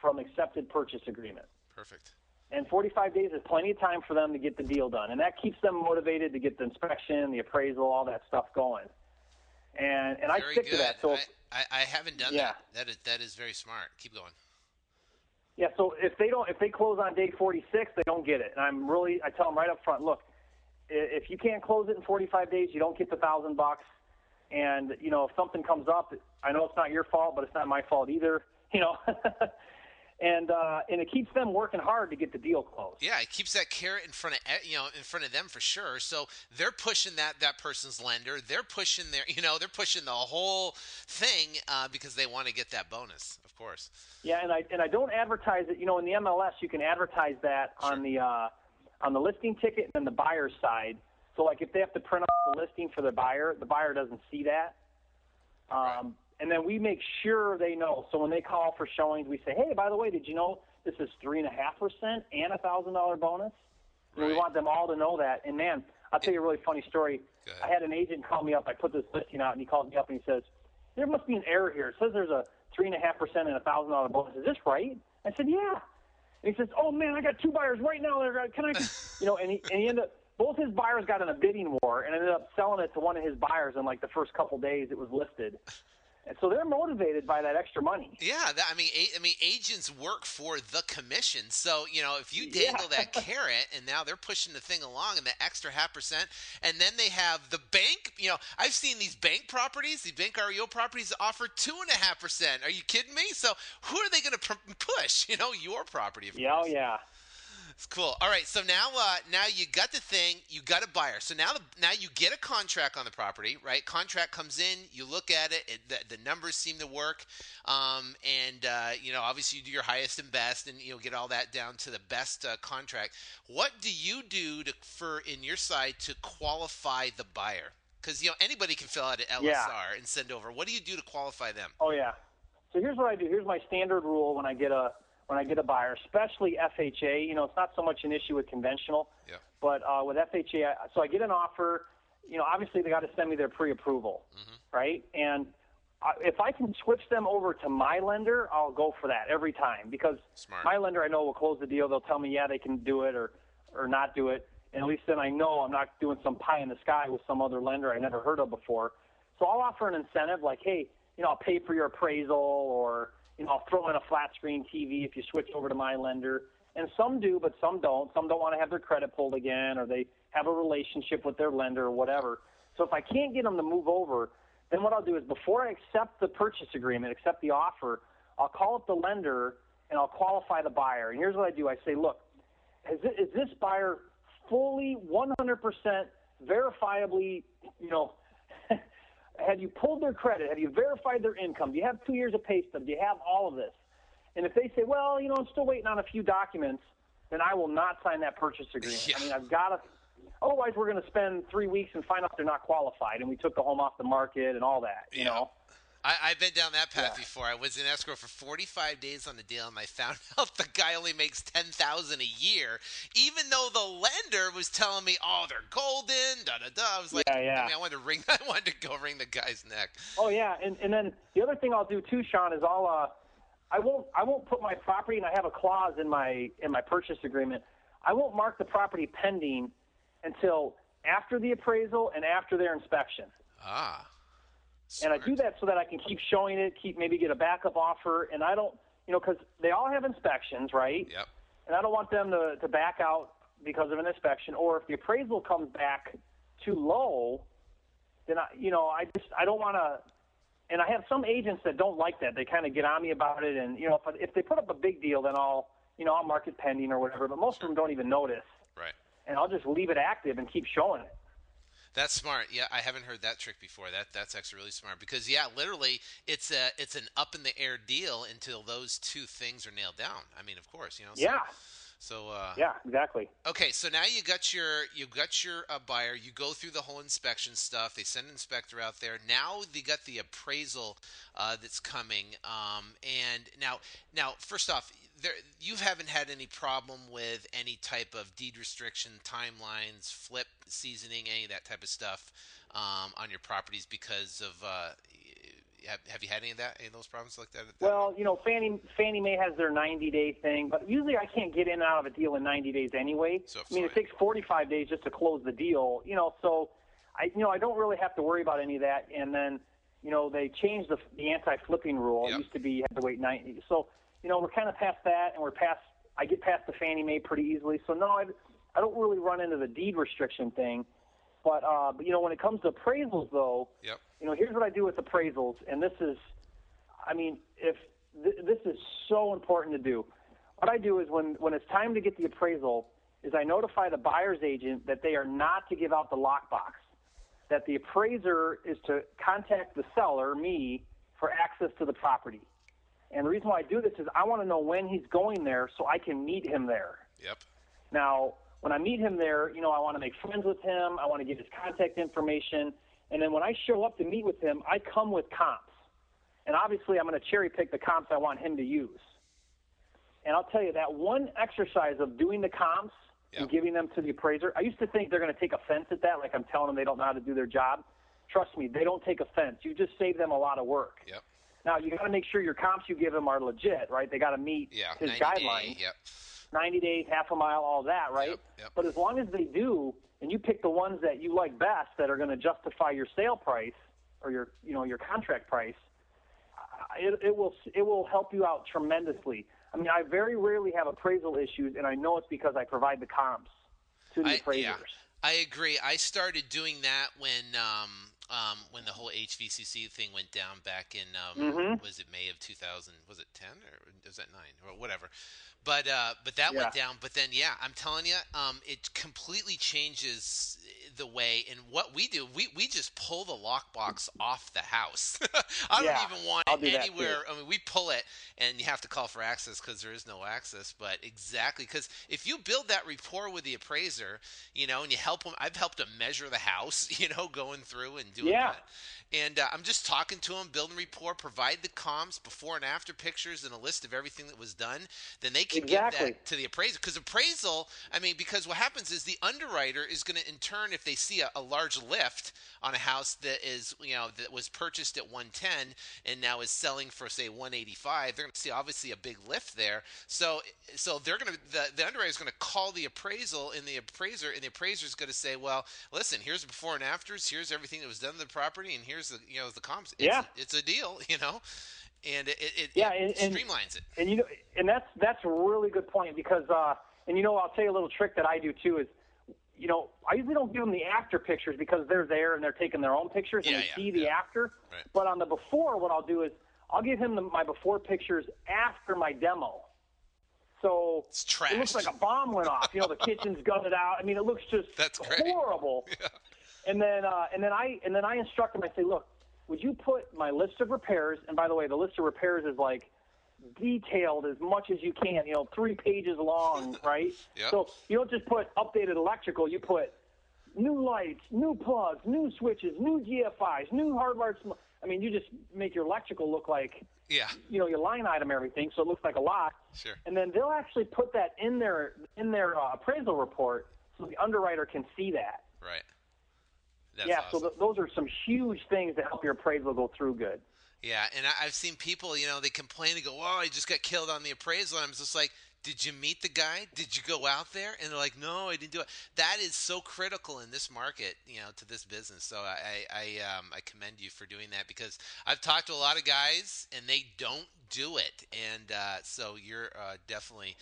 from accepted purchase agreement. Perfect. And 45 days is plenty of time for them to get the deal done, and that keeps them motivated to get the inspection, the appraisal, all that stuff going and and very I stick good. to that. So I, I, I haven't done yeah. that. That is that is very smart. Keep going. Yeah. So if they don't, if they close on day 46, they don't get it. And I'm really, I tell them right up front, look, if you can't close it in 45 days, you don't get the thousand bucks. And you know, if something comes up, I know it's not your fault, but it's not my fault either. You know, and uh, and it keeps them working hard to get the deal closed. Yeah, it keeps that carrot in front of you know in front of them for sure. So they're pushing that that person's lender. They're pushing their you know they're pushing the whole thing uh, because they want to get that bonus, of course. Yeah, and I and I don't advertise it. You know, in the MLS, you can advertise that sure. on the uh, on the listing ticket and the buyer's side. So like if they have to print off the listing for the buyer, the buyer doesn't see that. Um, right and then we make sure they know. So when they call for showings, we say, "Hey, by the way, did you know this is three and a half percent and a thousand dollar bonus?" Right. We want them all to know that. And man, I'll tell you a really funny story. I had an agent call me up. I put this listing out, and he calls me up and he says, "There must be an error here. It says there's a three and a half percent and a thousand dollar bonus. Is this right?" I said, "Yeah." And he says, "Oh man, I got two buyers right now. That are going to, can I?" you know, and he and he ended up both his buyers got in a bidding war and ended up selling it to one of his buyers in like the first couple days it was listed. And so they're motivated by that extra money. Yeah, that, I mean, a, I mean, agents work for the commission. So you know, if you dangle yeah. that carrot, and now they're pushing the thing along, and the extra half percent, and then they have the bank. You know, I've seen these bank properties, these bank REO properties offer two and a half percent. Are you kidding me? So who are they going to pr- push? You know, your property. yeah, oh yeah. It's cool. All right, so now uh, now you got the thing, you got a buyer. So now the, now you get a contract on the property, right? Contract comes in, you look at it, it the, the, numbers seem to work, um, and uh, you know obviously you do your highest and best, and you know get all that down to the best uh, contract. What do you do to, for in your side to qualify the buyer? Because you know anybody can fill out an LSR yeah. and send over. What do you do to qualify them? Oh yeah. So here's what I do. Here's my standard rule when I get a when I get a buyer, especially FHA. You know, it's not so much an issue with conventional, yeah. but uh, with FHA, I, so I get an offer. You know, obviously they got to send me their pre-approval, mm-hmm. right? And I, if I can switch them over to my lender, I'll go for that every time because Smart. my lender I know will close the deal. They'll tell me yeah they can do it or or not do it, and at least then I know I'm not doing some pie in the sky with some other lender I never heard of before. So I'll offer an incentive like, hey, you know, I'll pay for your appraisal or you know, I'll throw in a flat screen TV if you switch over to my lender. And some do, but some don't. Some don't want to have their credit pulled again, or they have a relationship with their lender or whatever. So if I can't get them to move over, then what I'll do is before I accept the purchase agreement, accept the offer, I'll call up the lender and I'll qualify the buyer. And here's what I do: I say, look, is this buyer fully 100% verifiably, you know, have you pulled their credit? Have you verified their income? Do you have two years of pay stub? Do you have all of this? And if they say, well, you know, I'm still waiting on a few documents, then I will not sign that purchase agreement. Yeah. I mean, I've got to. Otherwise, we're going to spend three weeks and find out they're not qualified, and we took the home off the market and all that. You yeah. know. I, have been down that path yeah. before. I was in escrow for 45 days on a deal, and I found out the guy only makes 10000 a year, even though the lender was telling me, "Oh, they're golden." Da da da. I was like, yeah, yeah. I, mean, I wanted to ring. I wanted to go wring the guy's neck. Oh yeah, and and then the other thing I'll do too, Sean, is I'll uh, I won't I won't put my property, and I have a clause in my in my purchase agreement. I won't mark the property pending until after the appraisal and after their inspection. Ah. And I do that so that I can keep showing it, keep maybe get a backup offer, and I don't, you know, because they all have inspections, right? Yep. And I don't want them to, to back out because of an inspection, or if the appraisal comes back too low, then I, you know, I just I don't want to. And I have some agents that don't like that. They kind of get on me about it, and you know, if if they put up a big deal, then I'll you know I'll mark it pending or whatever. But most of them don't even notice, Right. and I'll just leave it active and keep showing it. That's smart. Yeah, I haven't heard that trick before. That that's actually really smart because yeah, literally it's a it's an up in the air deal until those two things are nailed down. I mean, of course, you know. So, Yeah, So uh, yeah, exactly. Okay, so now you got your you got your uh, buyer. You go through the whole inspection stuff. They send an inspector out there. Now they got the appraisal uh, that's coming. Um, and now now first off, there you haven't had any problem with any type of deed restriction, timelines, flip seasoning, any of that type of stuff um, on your properties because of. Have, have you had any of that? Any of those problems like that? Well, you know, Fannie Fannie Mae has their 90 day thing, but usually I can't get in and out of a deal in 90 days anyway. So I mean, it takes 45 days just to close the deal. You know, so I you know I don't really have to worry about any of that. And then you know they changed the the anti flipping rule. Yep. It used to be you had to wait 90. So you know we're kind of past that, and we're past. I get past the Fannie Mae pretty easily. So no, I I don't really run into the deed restriction thing. But uh, but you know when it comes to appraisals though Yep. you know, here's what I do with appraisals, and this is, I mean, if th- this is so important to do. What I do is when when it's time to get the appraisal, is I notify the buyer's agent that they are not to give out the lockbox, that the appraiser is to contact the seller, me, for access to the property. And the reason why I do this is I want to know when he's going there so I can meet him there. Yep. Now, when I meet him there, you know, I want to make friends with him. I want to get his contact information. And then when I show up to meet with him, I come with comps. And obviously, I'm going to cherry pick the comps I want him to use. And I'll tell you that one exercise of doing the comps Yep. and giving them to the appraiser, I used to think they're going to take offense at that, like I'm telling them they don't know how to do their job. Trust me, they don't take offense. You just save them a lot of work. Yep. Now, you got to make sure your comps you give them are legit, right? They got to meet Yeah. his guidelines. Day, yep. 90 days, half a mile, all that, right? Yep, yep. But as long as they do, and you pick the ones that you like best that are going to justify your sale price or your, you know, your contract price, it, it will it will help you out tremendously. I mean, I very rarely have appraisal issues, and I know it's because I provide the comps to the I, appraisers. yeah, I agree. I started doing that when um, um, when the whole HVCC thing went down back in um, Mhm. was it May of 2000? Was it 10 or was that 9 or whatever? But uh, but that went down. But then yeah, I'm telling you, um, it completely changes the way. And what we do, we, we just pull the lockbox off the house. I Yeah, don't even want I'll it do anywhere. I mean, we pull it, and you have to call for access because there is no access. But exactly, because if you build that rapport with the appraiser, you know, and you help them, I've helped them measure the house, you know, going through and doing Yeah. that. And uh, I'm just talking to them, building rapport, provide the comps, before and after pictures, and a list of everything that was done. Then they can give Exactly. that to the appraiser. Because appraisal, I mean, because what happens is the underwriter is going to, in turn, if they see a, a large lift on a house that is, you know, that was purchased at 110 and now is selling for say 185, they're going to see obviously a big lift there. So, so they're going to the, the underwriter is going to call the appraisal and the appraiser, and the appraiser is going to say, well, listen, here's the before and afters, here's everything that was done to the property, and here's the, you know, the comps. It's, Yeah. it's a deal, you know, and it, it, Yeah, it and- and- streamlines it. And you know, and that's that's a really good point because, uh, and you know, I'll tell you a little trick that I do too is, you know, I usually don't give them the after pictures because they're there and they're taking their own pictures and Yeah, they yeah, see the yeah. after. Right. But on the before, what I'll do is I'll give him the, my before pictures after my demo. So It's it looks like a bomb went off. You know, the kitchen's gutted out. I mean, it looks just That's great. horrible. And then uh, and then I and then I instruct him. I say, look, would you put my list of repairs? And by the way, the list of repairs is like detailed as much as you can. You know, three pages long, right? Yep. So you don't just put updated electrical. You put new lights, new plugs, new switches, new GFIs, new hardwired. Sm- I mean, you just make your electrical look like Yeah, you know your line item everything, so it looks like a lot. sure. And then they'll actually put that in their in their uh, appraisal report, so the underwriter can see that. Right. That's yeah, awesome. so th- those are some huge things to help your appraisal go through good. Yeah, and I, I've seen people, you know, they complain and go, "Oh, I just got killed on the appraisal." And I'm just like, Did you meet the guy? Did you go out there? And they're like, no, I didn't do it. That is so critical in this market, you know, to this business. So I I um, I commend you for doing that because I've talked to a lot of guys and they don't do it, and uh, so you're uh, definitely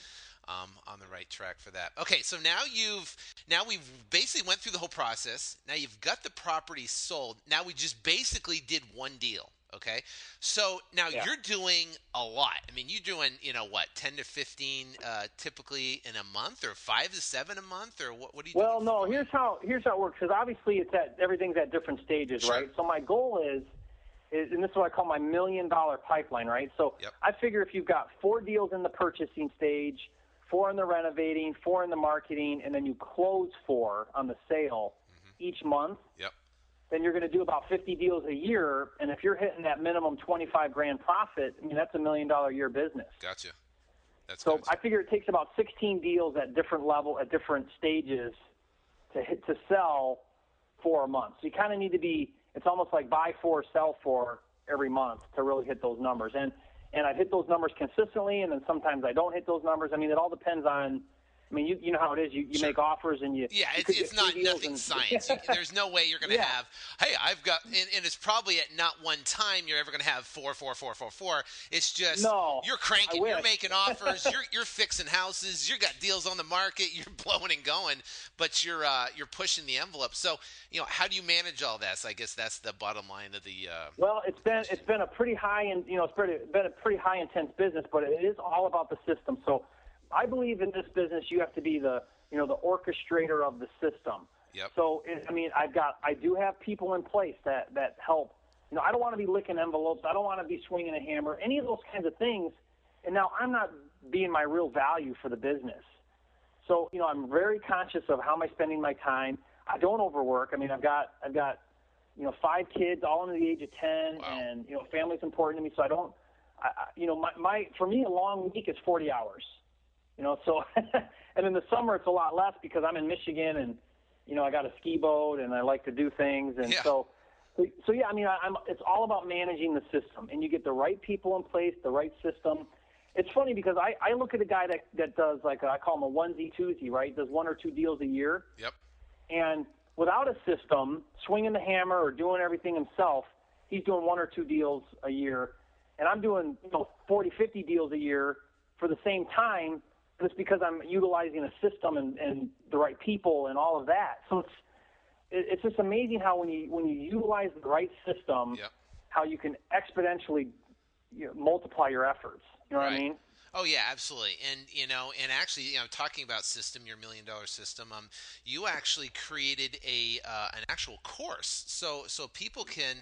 um, on the right track for that. Okay, so now you've now we've basically went through the whole process. Now you've got the property sold. Now we just basically did one deal. Okay, so now yeah. you're doing a lot. I mean, you're doing you know what, ten to fifteen uh, typically in a month, or five to seven a month, or what? What do you? Do? Well, no. Here's how here's how it works. Because obviously, it's at everything's at different stages, sure. right? So my goal is is, and this is what I call my million dollar pipeline, right? So yep. I figure if you've got four deals in the purchasing stage, four in the renovating, four in the marketing, and then you close four on the sale mm-hmm. each month. Yep. Then you're going to do about 50 deals a year, and if you're hitting that minimum 25 grand profit, I mean that's a million dollar year business. Gotcha. That's so gotcha. I figure it takes about 16 deals at different level at different stages to hit to sell for a month. So you kind of need to be. It's almost like buy four, sell four every month to really hit those numbers. And and I've hit those numbers consistently, and then sometimes I don't hit those numbers. I mean, it all depends on. I mean, you you know how it is. You, you sure. make offers and you. Yeah, it's, it's not nothing and, science. you, there's no way you're going to yeah. have. Hey, I've got, and, and, it's probably at not one time you're ever going to have four, four, four, four, four. It's just no, you're cranking, you're making offers, you're you're fixing houses, you've got deals on the market, you're blowing and going, but you're uh, you're pushing the envelope. So you know, how do you manage all this? I guess that's the bottom line of the. Uh, well, it's been it's been a pretty high and you know it's pretty, been a pretty high intense business, but it is all about the system. So I believe in this business, you have to be the you know the orchestrator of the system. Yep. So it, I mean, I've got I do have people in place that that help. You know, I don't want to be licking envelopes. I don't want to be swinging a hammer. Any of those kinds of things. And now I'm not being my real value for the business. So you know, I'm very conscious of how am I spending my time. I don't overwork. I mean, I've got I've got you know five kids, all under the age of ten, wow. and you know family's important to me. So I don't, I, you know, my my for me a long week is 40 hours. You know, so and in the summer it's a lot less because I'm in Michigan and you know I got a ski boat and I like to do things and yeah. so. So yeah, I mean, I, I'm. It's all about managing the system, and you get the right people in place, the right system. It's funny because I, I look at a guy that that does like a, I call him a onesie twosie, right? Does one or two deals a year. Yep. And without a system, swinging the hammer or doing everything himself, he's doing one or two deals a year. And I'm doing you know 40, 50 deals a year for the same time. It's because I'm utilizing a system and, and the right people and all of that. So it's it's just amazing how when you when you utilize the right system, yep. how you can exponentially you know, multiply your efforts. You know right. what I mean? Oh yeah, absolutely. And you know, and actually, you know, talking about system, your million dollar system, um, you actually created a uh, an actual course, so so people can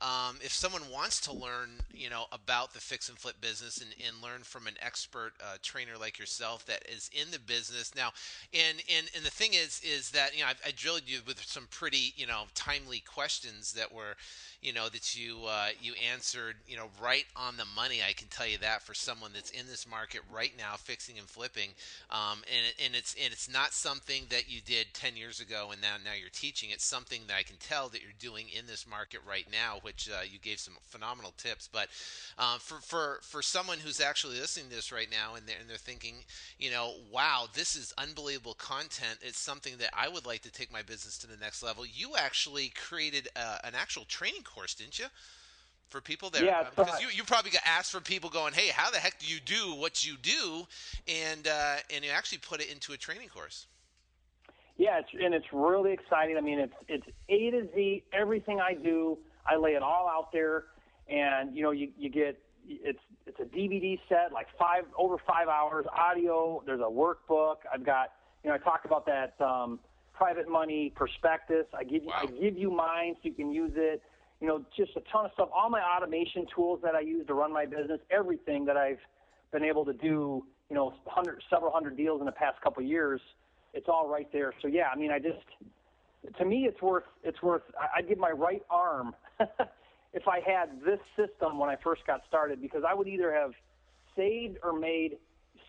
um, if someone wants to learn, you know, about the fix and flip business and, and learn from an expert uh, trainer like yourself that is in the business now, and and and the thing is, is that you know I've, I drilled you with some pretty you know timely questions that were, you know, that you uh, you answered you know right on the money. I can tell you that for someone that's in this market right now, fixing and flipping, um, and and it's and it's not something that you did ten years ago and now now you're teaching. It's something that I can tell that you're doing in this market right now which uh, you gave some phenomenal tips. But uh, for for for someone who's actually listening to this right now and they're, and they're thinking, you know, wow, this is unbelievable content. It's something that I would like to take my business to the next level. You actually created uh, an actual training course, didn't you? for people there yeah, because you, you probably got asked from people going hey how the heck do you do what you do and uh, and you actually put it into a training course yeah it's, and it's really exciting i mean it's it's a to z everything i do I lay it all out there, and you know, you you get it's it's a DVD set, like five over five hours, audio. There's a workbook. I've got you know, I talk about that um, private money prospectus. I give you wow. I give you mine so you can use it. You know, just a ton of stuff. All my automation tools that I use to run my business, everything that I've been able to do. You know, hundred several hundred deals in the past couple of years. It's all right there. So yeah, I mean, I just to me, it's worth it's worth. I'd give my right arm if I had this system when I first got started because I would either have saved or made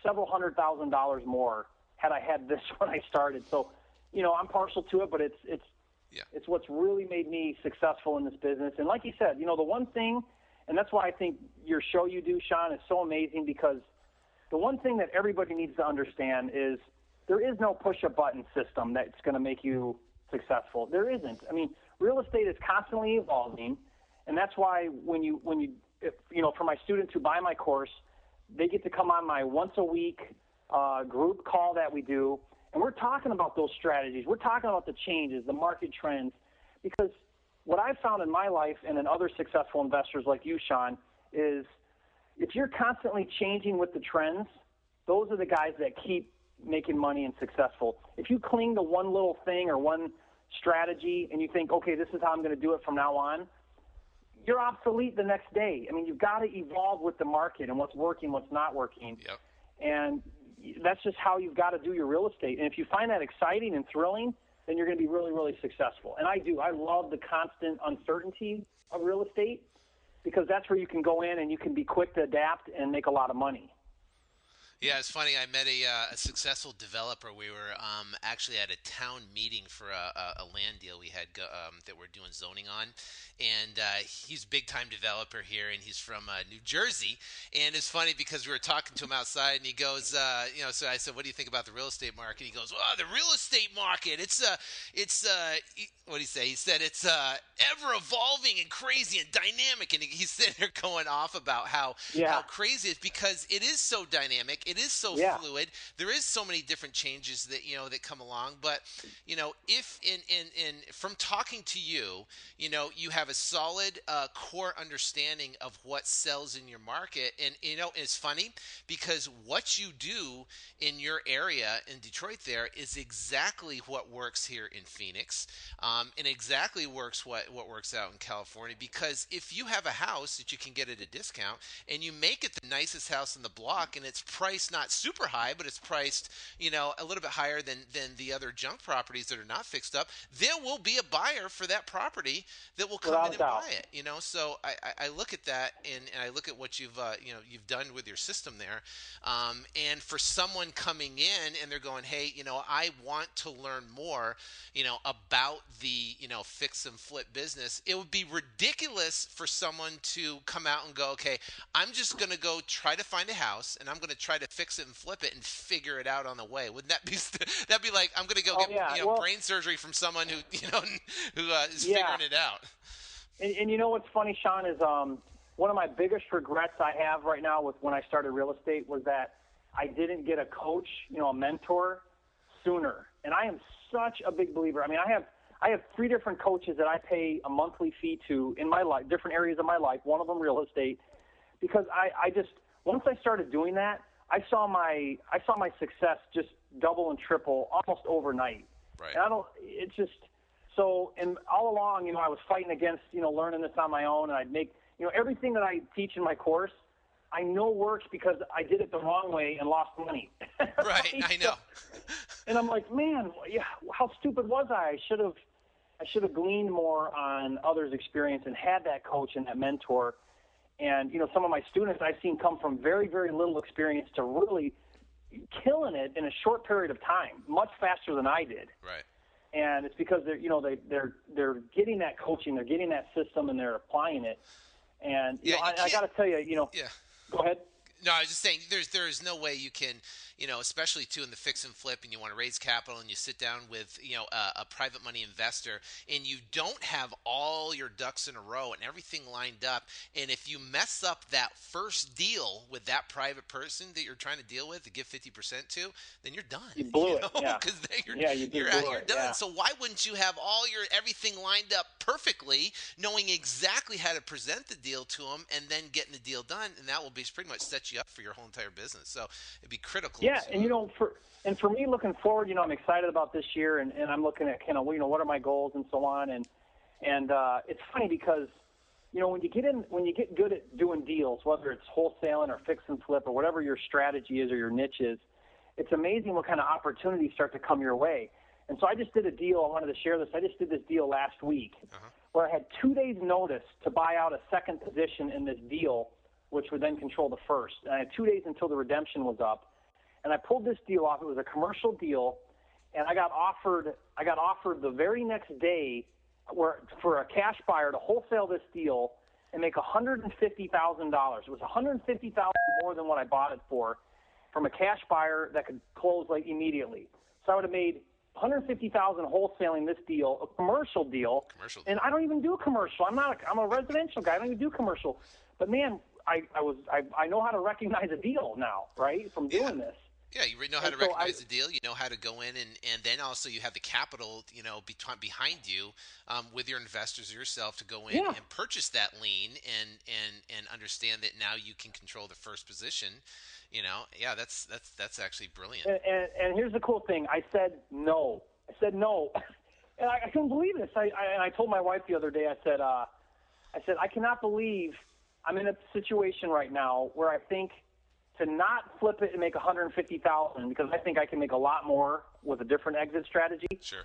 several hundred thousand dollars more had I had this when I started. So, you know, I'm partial to it, but it's it's yeah. it's what's really made me successful in this business. And like you said, you know, the one thing, and that's why I think your show you do, Sean, is so amazing because the one thing that everybody needs to understand is there is no push a button system that's going to make you successful. There isn't. I mean, real estate is constantly evolving, and that's why when you when you if, you know for my students who buy my course, they get to come on my once a week uh, group call that we do, and we're talking about those strategies. We're talking about the changes, the market trends, because what I've found in my life and in other successful investors like you, Sean, is if you're constantly changing with the trends, those are the guys that keep making money and successful. If you cling to one little thing or one strategy and you think, okay, this is how I'm going to do it from now on, you're obsolete the next day. I mean, you've got to evolve with the market and what's working, what's not working. Yep. And that's just how you've got to do your real estate. And if you find that exciting and thrilling, then you're going to be really, really successful. And I do. I love the constant uncertainty of real estate because that's where you can go in and you can be quick to adapt and make a lot of money. Yeah, it's funny. I met a, uh, a successful developer. We were um, actually at a town meeting for a, a, land deal we had go, um, that we're doing zoning on, and uh, he's a big time developer here, and he's from uh, New Jersey. And it's funny because we were talking to him outside, and he goes, uh, you know, so I said, "What do you think about the real estate market?" He goes, "Oh, the real estate market. It's uh, it's uh, what do you say?" He said, "It's uh, ever evolving and crazy and dynamic." And he's sitting there going off about how yeah. how crazy it is because it is so dynamic it is so yeah. fluid. There is so many different changes that you know that come along. But you know, if in in in from talking to you, you know, you have a solid uh, core understanding of what sells in your market, and you know, it's funny because what you do in your area in Detroit there is exactly what works here in Phoenix, um, and exactly works what what works out in California. Because if you have a house that you can get at a discount and you make it the nicest house in the block and it's priced priced not super high, but it's priced, you know, a little bit higher than than the other junk properties that are not fixed up, there will be a buyer for that property that will come Without in and doubt. buy it. You know, so I, I look at that and, and I look at what you've uh, you know you've done with your system there, um, and for someone coming in and they're going, hey, you know, I want to learn more, you know, about the you know fix and flip business. It would be ridiculous for someone to come out and go, okay, I'm just going to go try to find a house and I'm going to try to fix it and flip it and figure it out on the way. Wouldn't that be that'd be like I'm going to go Oh, get yeah. you know, Well- brain surgery from someone who you know who uh, is Yeah. figuring it out? And, and you know what's funny, Sean, is um, one of my biggest regrets I have right now with when I started real estate was that I didn't get a coach, you know, a mentor sooner. And I am such a big believer. I mean, I have I have three different coaches that I pay a monthly fee to in my life, different areas of my life. One of them real estate, because I I just once I started doing that, I saw my I saw my success just double and triple almost overnight. Right. And I don't. It's just so. And all along, you know, I was fighting against you know learning this on my own, and I'd make you know everything that I teach in my course. I know works because I did it the wrong way and lost money. Right, I know. and I'm like, man, yeah, how stupid was I? I should have, I should have gleaned more on others' experience and had that coach and that mentor. And you know, some of my students I've seen come from very, very little experience to really killing it in a short period of time, much faster than I did Right. and it's because they're you know they they're they're getting that coaching, they're getting that system, and they're applying it. And you Yeah, know, I, I got to tell you, you know, Yeah. go ahead. No, I was just saying there's there is no way you can, you know, especially too in the fix and flip, and you want to raise capital, and you sit down with you know a, a private money investor, and you don't have all your ducks in a row and everything lined up, and if you mess up that first deal with that private person that you're trying to deal with to give fifty percent to, then you're done. You blew it, yeah. because you're Yeah, you you're, you're done. yeah. So why wouldn't you have all your everything lined up perfectly, knowing exactly how to present the deal to them, and then getting the deal done, and that will be pretty much set you up for your whole entire business. So it'd be critical. Yeah, to- and you know, for and for me, looking forward, you know, I'm excited about this year, and, and I'm looking at kind of you know what are my goals and so on, and and uh, it's funny because you know when you get in when you get good at doing deals, whether it's wholesaling or fix and flip or whatever your strategy is or your niche is, it's amazing what kind of opportunities start to come your way. And so I just did a deal. I wanted to share this. I just did this deal last week where I had two days' notice to buy out a second position in this deal, which would then control the first. And I had two days until the redemption was up. And I pulled this deal off. It was a commercial deal, and I got offered. I got offered the very next day, where for a cash buyer to wholesale this deal and make one hundred and fifty thousand dollars. It was $150,000 more than what I bought it for. from a cash buyer that could close like immediately. So I would have made 150,000 wholesaling this deal, a commercial deal. Commercial. And I don't even do commercial. I'm not. A, I'm a residential guy. I don't even do commercial. But man, I, I was. I, I know how to recognize a deal now, right? From doing Yeah. this. Yeah, you know how And to so recognize I- the deal. You know how to go in, and, and then also you have the capital, you know, between, behind you um, with your investors or yourself to go in Yeah. and purchase that lien and and and understand that now you can control the first position. You know, yeah, that's that's that's actually brilliant. And, and, and here's the cool thing. I said no. I said no, and I, I couldn't believe this. I, I and I told my wife the other day. I said, uh, I said I cannot believe I'm in a situation right now where I think to not flip it and make 150,000 because I think I can make a lot more with a different exit strategy. Sure.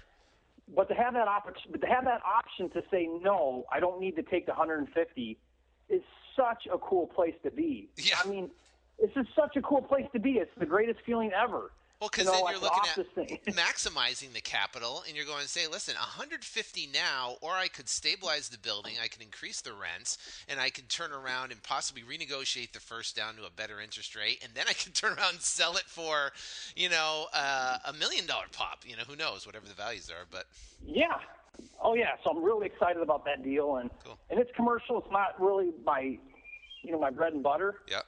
But to have that opportunity, but to have that option to say no, I don't need to take the 150 is such a cool place to be. Yeah. I mean, this is such a cool place to be. It's the greatest feeling ever. Well, because then you're looking at maximizing the capital, and you're going to say, listen, 150 now, or I could stabilize the building, I can increase the rents, and I can turn around and possibly renegotiate the first down to a better interest rate, and then I can turn around and sell it for, you know, uh, a million dollar pop. You know, who knows, whatever the values are. But Yeah. Oh yeah. So I'm really excited about that deal, and Cool. and it's commercial. It's not really my, you know, my bread and butter, yeah,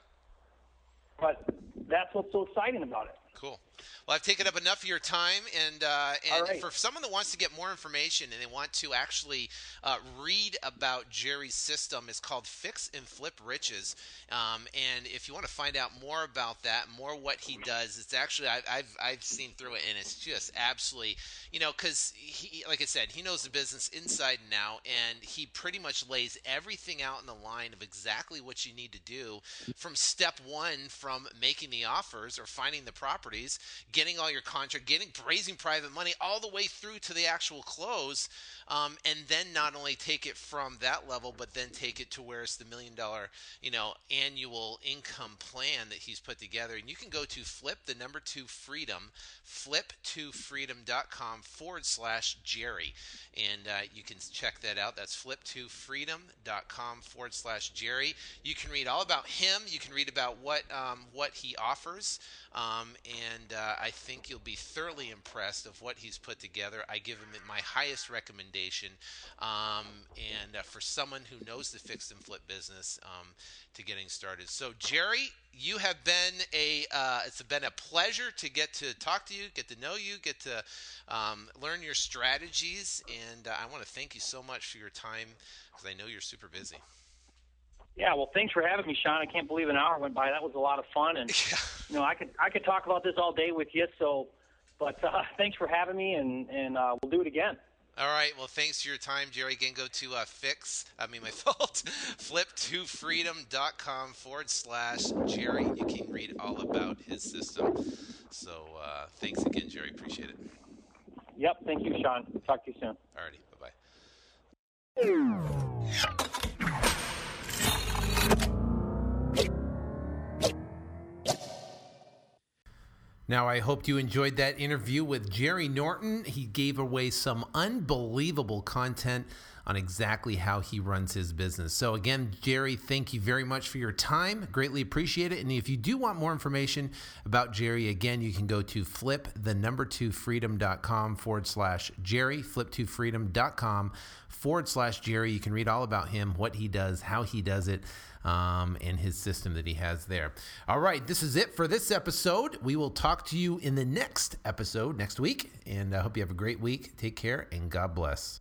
but that's what's so exciting about it. Cool. Well, I've taken up enough of your time, and uh, and right. for someone that wants to get more information and they want to actually uh, read about Jerry's system, it's called Fix and Flip Riches. Um, and if you want to find out more about that, more what he does, it's actually I've I've, I've seen through it, and it's just absolutely you know because he like I said he knows the business inside and out, and he pretty much lays everything out in the line of exactly what you need to do from step one, from making the offers or finding the properties, getting all your contract, getting raising private money, all the way through to the actual close, um, and then not only take it from that level, but then take it to where it's the million dollar, you know, annual income plan that he's put together. And you can go to flip the number two freedom, flip2freedom.com forward slash Jerry, and uh, you can check that out. That's flip2freedom.com forward slash Jerry. You can read all about him. You can read about what um, what he offers. Um, and uh, I think you'll be thoroughly impressed of what he's put together. I give him my highest recommendation, um, and uh, for someone who knows the fix and flip business um, to getting started. So, Jerry, you have been a uh, it's been a pleasure to get to talk to you, get to know you, get to um, learn your strategies, and uh, I want to thank you so much for your time because I know you're super busy. Yeah, well, thanks for having me, Sean. I can't believe an hour went by. That was a lot of fun, and you know, I could I could talk about this all day with you. So, but uh, thanks for having me, and and uh, we'll do it again. All right. Well, thanks for your time, Jerry. Again, go to uh, fix, I mean, my fault, flip2freedom.com forward slash Jerry. You can read all about his system. So uh, thanks again, Jerry. Appreciate it. Yep. Thank you, Sean. Talk to you soon. All righty. Bye bye. Now, I hope you enjoyed that interview with Jerry Norton. He gave away some unbelievable content on exactly how he runs his business. So, again, Jerry, thank you very much for your time. Greatly appreciate it. And if you do want more information about Jerry, again, you can go to flip the number two freedom.com forward slash Jerry, flip2freedom.com forward slash Jerry. You can read all about him, what he does, how he does it um, and his system that he has there. All right, this is it for this episode. We will talk to you in the next episode next week, and I hope you have a great week. Take care, and God bless.